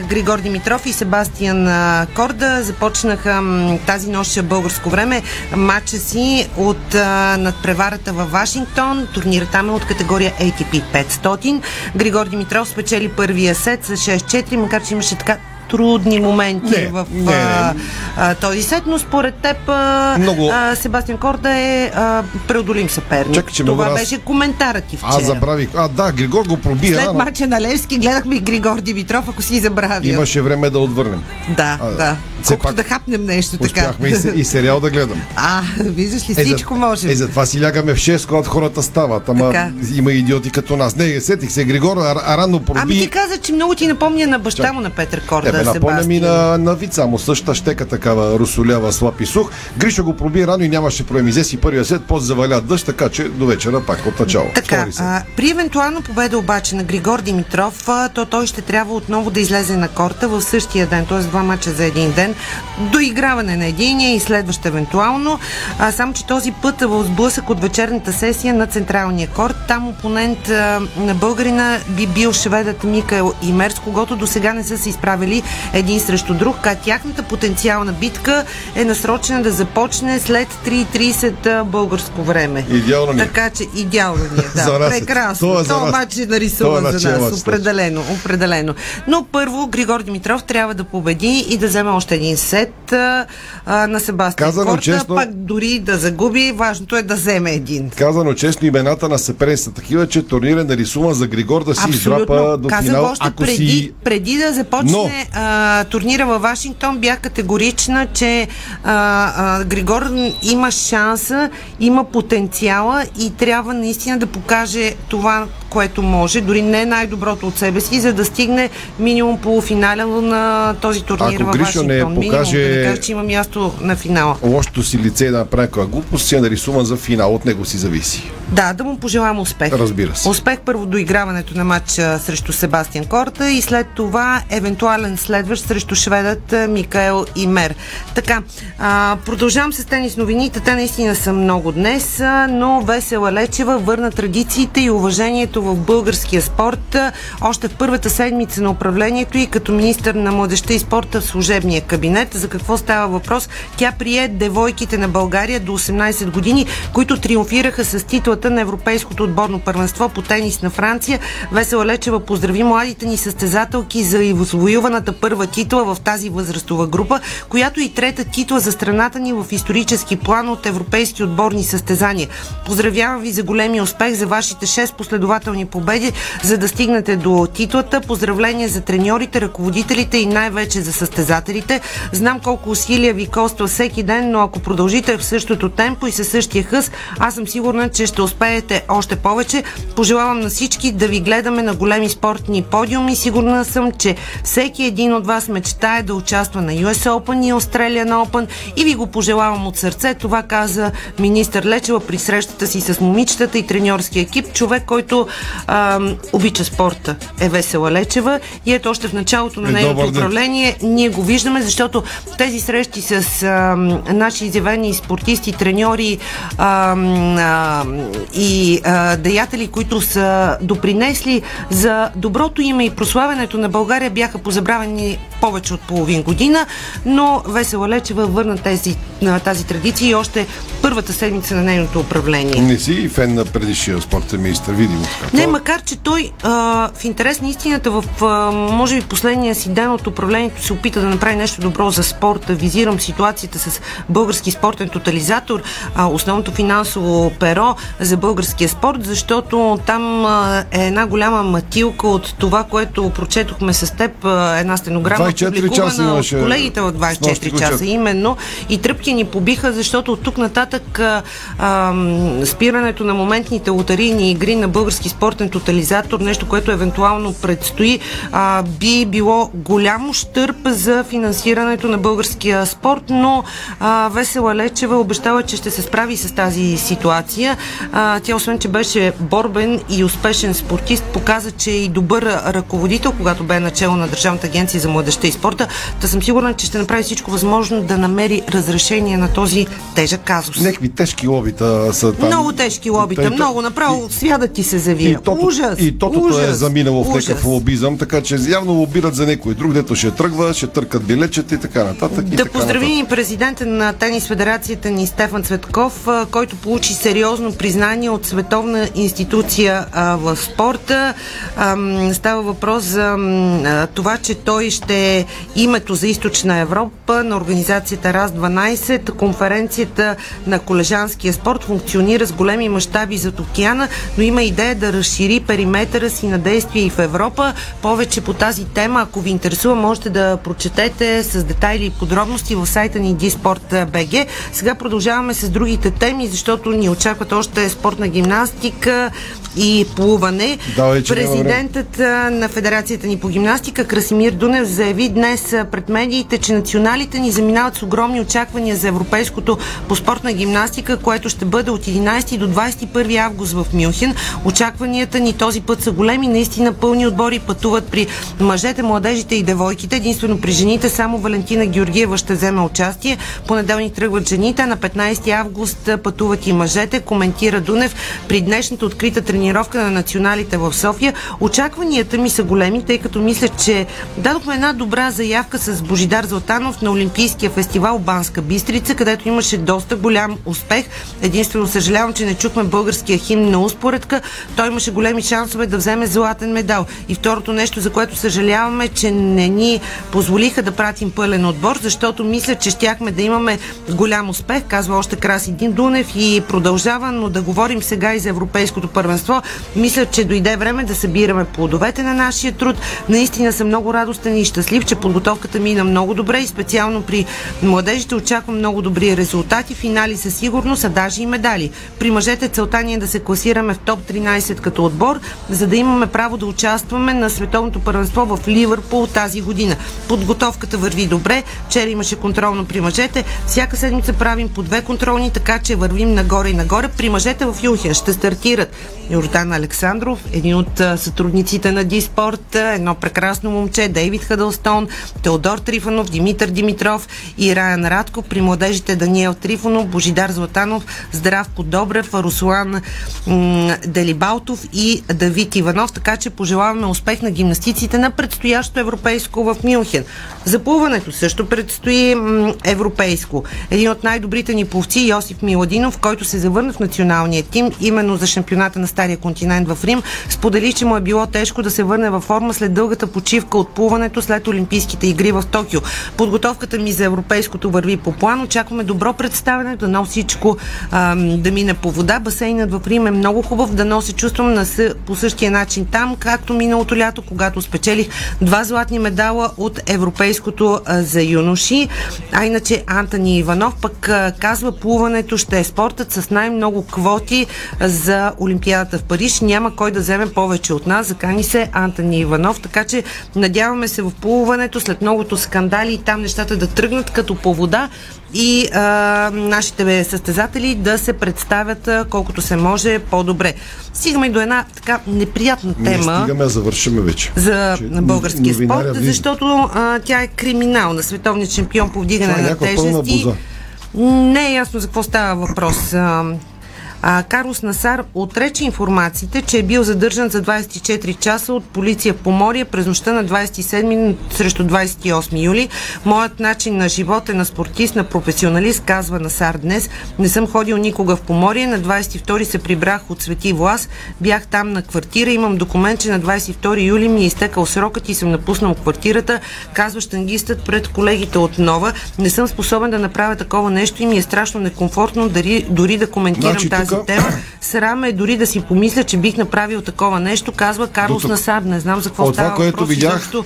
Григор Димитров и Себастиан Корда започнаха тази нощ българско време матча си от надпреварата във Вашингтон. Турнирът там е от категория ATP 500. Григор Димитров спечели първия сет с 6-4, макар че имаше така трудни моменти Не, в не, а, не. а, този сет, но според теб а, Много- а, Себастиан Корда е а, преодолим съперник. Чакай, че Това раз- беше коментарът ти вчера. Аз забравих. А, да, Григор го проби След рано. мача на Левски гледахме и Григор Димитров, ако си забравил. Имаше време да отвърнем. Да, А, да. Колкото да хапнем нещо така. И, и сериал да гледам. А, виждаш ли, за- всичко може. Е, затова си лягаме в 6, когато хората стават. Ама Така. има идиоти като нас. Не, сетих се, Григор а, а рано проби. Ами ти каза, че много ти напомня на баща му на Петър Корда, Тебе напомня ми на, на вица му същата щека такава русолява, слаб и сух. Гриша го проби рано и нямаше проблеми. Взе си първия сет, после заваля дъжд, така че до вечера пак от начало. Така, а, при евентуална победа обаче на Григор Димитров, а, то той ще трябва отново да излезе на корта в същия ден, т.е. два мача за един ден, до играване на единия и следващ евентуално. А, само, че този път е в сблъсък от вечерната сесия на централния корт. Там опонент а, на българина би бил шведът Микаел Имер, с когото до сега не са се изправили един срещу друг. Ка тяхната потенциална битка е насрочена да започне след 3.30 българско време. Идеално ни е. Така че идеално ни е. За Да, нас е. прекрасно. Това е за Това матч е нарисуван е за нас. Определено, определено. Но първо Григор Димитров трябва да победи и да вземе още един сет а, а, на Себастиан Казано Корта, честно- пак дори да загуби, важното е да вземе един. Казано честно, имената на съперници са такива, че турнир е нарисуван за Григор да си издрапа до Казах финал. още Ако преди, си... преди да започне а, турнира във Вашингтон, бях категорична, че а, а, Григор има шанса, има потенциала и трябва наистина да покаже това, което може, дори не най-доброто от себе си, за да стигне минимум полуфиналя на този турнир Ако във Гришо не. Минимум, покаже- да не кажа, че има място на финала. Лошото си лице да направи някаква глупост, си е нарисуван за финал. От него си зависи. Да, да му пожелам успех. Разбира се. Успех първо до играването на матча срещу Себастиан Корта и след това евентуален следващ срещу шведът Микаел Имер. Така, а, продължавам с тенис новините. Те наистина са много днес, но Весела Лечева върна традициите и уважението в българския спорт още в първата седмица на управлението и като министър на младеща и спорта в служебния кабинет. За какво става въпрос? Тя прие девойките на България до 18 години, които триумфираха с титлата на Европейското отборно първенство по тенис на Франция. Весела Лечева поздрави младите ни състезателки за извоюваната първа титла в тази възрастова група, която и трета титла за страната ни в исторически план от европейски отборни състезания. Поздравявам ви за големия успех, за вашите 6 последователни победи, за да стигнете до титлата. Поздравления за треньорите, ръководителите и най-вече за състезателите. Знам колко усилия ви коства всеки ден, но ако продължите в същото темпо и със същия хъс, аз съм сигурна, че ще успеете още повече. Пожелавам на всички да ви гледаме на големи спортни подиуми. Сигурна съм, че всеки един от вас мечтае да участва на US Open и Australian Open и ви го пожелавам от сърце. Това каза министър Лечева при срещата си с момичетата и треньорския екип. Човек, който ам, обича спорта е Весела Лечева и ето още в началото на Е, нейното управление ние го виждаме, защото тези срещи с ам, наши изявени спортисти, треньори ам, ам, и а, деятели, които са допринесли за доброто име и прославянето на България, бяха позабравени повече от половин година, но Весела Лечева върна тези, на тази традиция и още първата седмица на нейното управление. Не си и фен на предишния спортен министр, видимо така. Не, макар че той а, в интерес на истината в а, може би последния си ден от управлението се опита да направи нещо добро за спорта. Визирам ситуацията с български спортен тотализатор, а, основното финансово перо за българския спорт, защото там а, е една голяма матилка от това, което прочетохме с теб, а, една стенограма, 24 часа публикувана от имаше колегите в с нощи 24 го часа. Именно. И тръпки ни побиха, защото от тук нататък а, а, спирането на моментните лотарийни игри на български спортен тотализатор, нещо, което евентуално предстои, а, би било голямо щърп за финансирането на българския спорт, но а, Весела Лечева обещава, че ще се справи с тази ситуация. А, тя, освен, че беше борбен и успешен спортист, показа, че е и добър ръководител, когато бе начало на Държавната агенция за младеща и спорта. Та съм сигурна, че ще направи всичко възможно да намери разрешение на този тежък казус. Някакви тежки лобита са там. Много тежки лобита, Те- много направо свята ти се И, тото, ужас, и тотото ужас, е заминало в някакъв лобизъм, така че явно лобират за някой друг, дето ще тръгва, ще търкат билечета и така нататък. и Да така поздравим и президента на тенис федерацията ни Стефан Цветков, който получи сериозно признание от световна институция в спорта. Става въпрос за това, че той ще е името за източна Европа на организацията РАС-12. Конференцията на колежанския спорт функционира с големи мащаби зад океана, но има идея да разшири периметъра си на действие и в Европа. Повече по тази тема, ако ви интересува, можете да прочетете с детайли и подробности в сайта ни dsport.bg. Сега продължаваме с другите теми, защото ни очакват още спортна гимнастика и плуване. Давай. Президентът на Федерацията ни по гимнастика Красимир Дунев заяви днес пред медиите, че националите ни заминават с огромни очаквания за европейското по спортна гимнастика, което ще бъде от 11 до 21 август в Мюнхен. Очакванията ни този път са големи, наистина пълни отбори пътуват при мъжете, младежите и девойките. Единствено при жените само Валентина Георгиева ще вземе участие. Понеделник тръгват жените, на 15 август пътуват и мъжете, коментира Дунев при днешната открита тренировка на националите в София. Очакванията ми са големи, тъй като мисля, че дадохме една добра заявка с Божидар Златанов на Олимпийския фестивал Банска Бистрица, където имаше доста голям успех. Единствено съжалявам, че не чухме българския химн на успоредка. Той имаше големи шансове да вземе златен медал. И второто нещо, за което съжаляваме, че не ни позволиха да пратим пълен отбор, защото мисля, че щяхме да имаме голям успех, казва още Краси Дин Дунев и продължава, но да говорим сега и за Европейското първенство. Мисля, че дойде време да събираме плодовете на нашия труд. Наистина съм много радостен и щастлив, че подготовката мина много добре и специално при младежите очаквам много добри резултати, финали със сигурност, а даже и медали. При мъжете целта ни е да се класираме в топ 13 като отбор, за да имаме право да участваме на световното първенство в Ливърпул тази година. Подготовката върви добре. Вчера имаше контролно при мъжете. Всяка седмица правим по две контролни, така че вървим нагоре и нагоре. При мъжете в Юхен ще стартират Йордан Александров, един от сътрудниците на Диспорт, едно прекрасно момче, Дейвид Хадълстон, Теодор Трифонов, Димитър Димитров и Раян Радко. При младежите Даниел Трифонов, Божидар Златанов, Здравко Добрев, Руслан м- Делибалтов и Давид Иванов. Така че пожелаваме успех на гимнастиците на предстоящо европейско в Мюнхен. За плуването също предстои европейско. Един от най-добрите ни пловци, Йосиф Миладинов, който се завърна в националния тим, именно за шампионата на Стария континент в Рим, сподели, че му е било тежко да се върне във форма след дългата почивка от плуването след Олимпийските игри в Токио. Подготовката ми за европейското върви по план. Очакваме добро представяне, дано всичко ам, да мине по вода. Басейнът в Рим е много хубав, дано се чувствам на по същия начин там, както миналото лято, когато спечелих два златни медала от европейското за юноши. А иначе Антони Иванов пък казва, плуването ще е спортът с най-много квоти за Олимпиадата в Париж. Няма кой да вземе повече от нас. Закани се Антони Иванов, така че надяваме се в плуването след многото скандали и там нещата да тръгнат като по вода и а, нашите състезатели да се представят а, колкото се може по-добре. Стигаме и до една така неприятна Не тема стигаме, а завършиме вече. за Че българския новинаря спорт, влиза. защото а, тя е криминална. Световният шампион по вдигане е на тежести. Не е ясно за какво става въпрос. А, Карлос Насар отрече информациите, че е бил задържан за 24 часа от полиция в Поморие през нощта на 27 срещу 28 юли. Моят начин на живот е на спортист, на професионалист, казва Насар днес. Не съм ходил никога в Поморие. На 22 се прибрах от Свети Влас. Бях там на квартира. Имам документ, че на 22 юли ми е изтекал срокът и съм напуснал квартирата. Казва штангистът пред колегите от Нова. Не съм способен да направя такова нещо и ми е страшно некомфортно дори, дори да коментирам Значи тази тука- тема. Срам е дори да си помисля, че бих направил такова нещо, казва Карлос. Насар. Не знам за какво От това, става което въпрос. видях- изобщо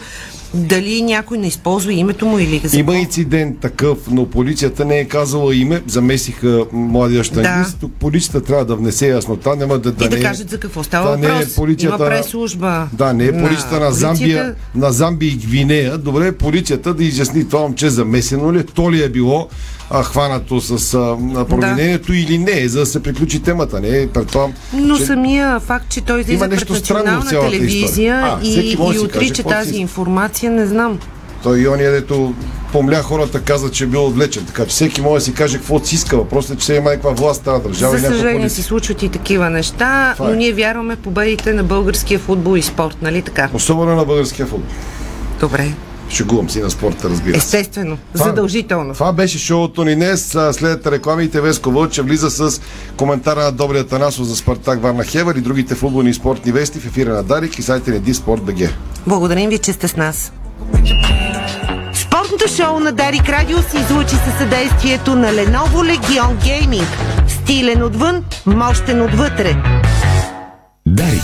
Дали някой не използва името му или за Има инцидент такъв, но полицията не е казала име, замесиха младия штангист. Тук полицията трябва да внесе яснота, няма да, да и да не е- кажат за какво става това не е въпрос. полицията Има на- прес-служба. Да, не е полицията на, Замбия, полицията. на Замбия и Гвинея. Добре полицията да изясни това момче замесено ли, е, то ли е било а, хванато с а, провинението или не, за да се приключи темата. Не, предполагам, Но че- самия факт, че той излиза пред национална телевизия. А, и, и да си отрича си тази иска. информация, не знам. Той и ония, дето помля хората, каза, че е бил отвлечен. Така че всеки може да си каже какво си иска. Въпросът е, че сега има някаква власт тази държава За съжаление се случват и такива неща, Това е. но ние вярваме победите на българския футбол и спорт, нали така? Особено на българския футбол. Добре. Шегувам си на спорта, разбира се. Естествено, Това- задължително. Това беше шоуто ни днес. След рекламите Веско Вълче влиза с коментара на Добрия Танасов за Спартак Варна Хевър и другите футболни и спортни вести в ефира на Дарик и сайта ни Диспорт.бг. Благодарим ви, че сте с нас. Спортното шоу на Дарик Радио се излучи със съдействието на Lenovo Legion Gaming. Стилен отвън, мощен отвътре. Дарик.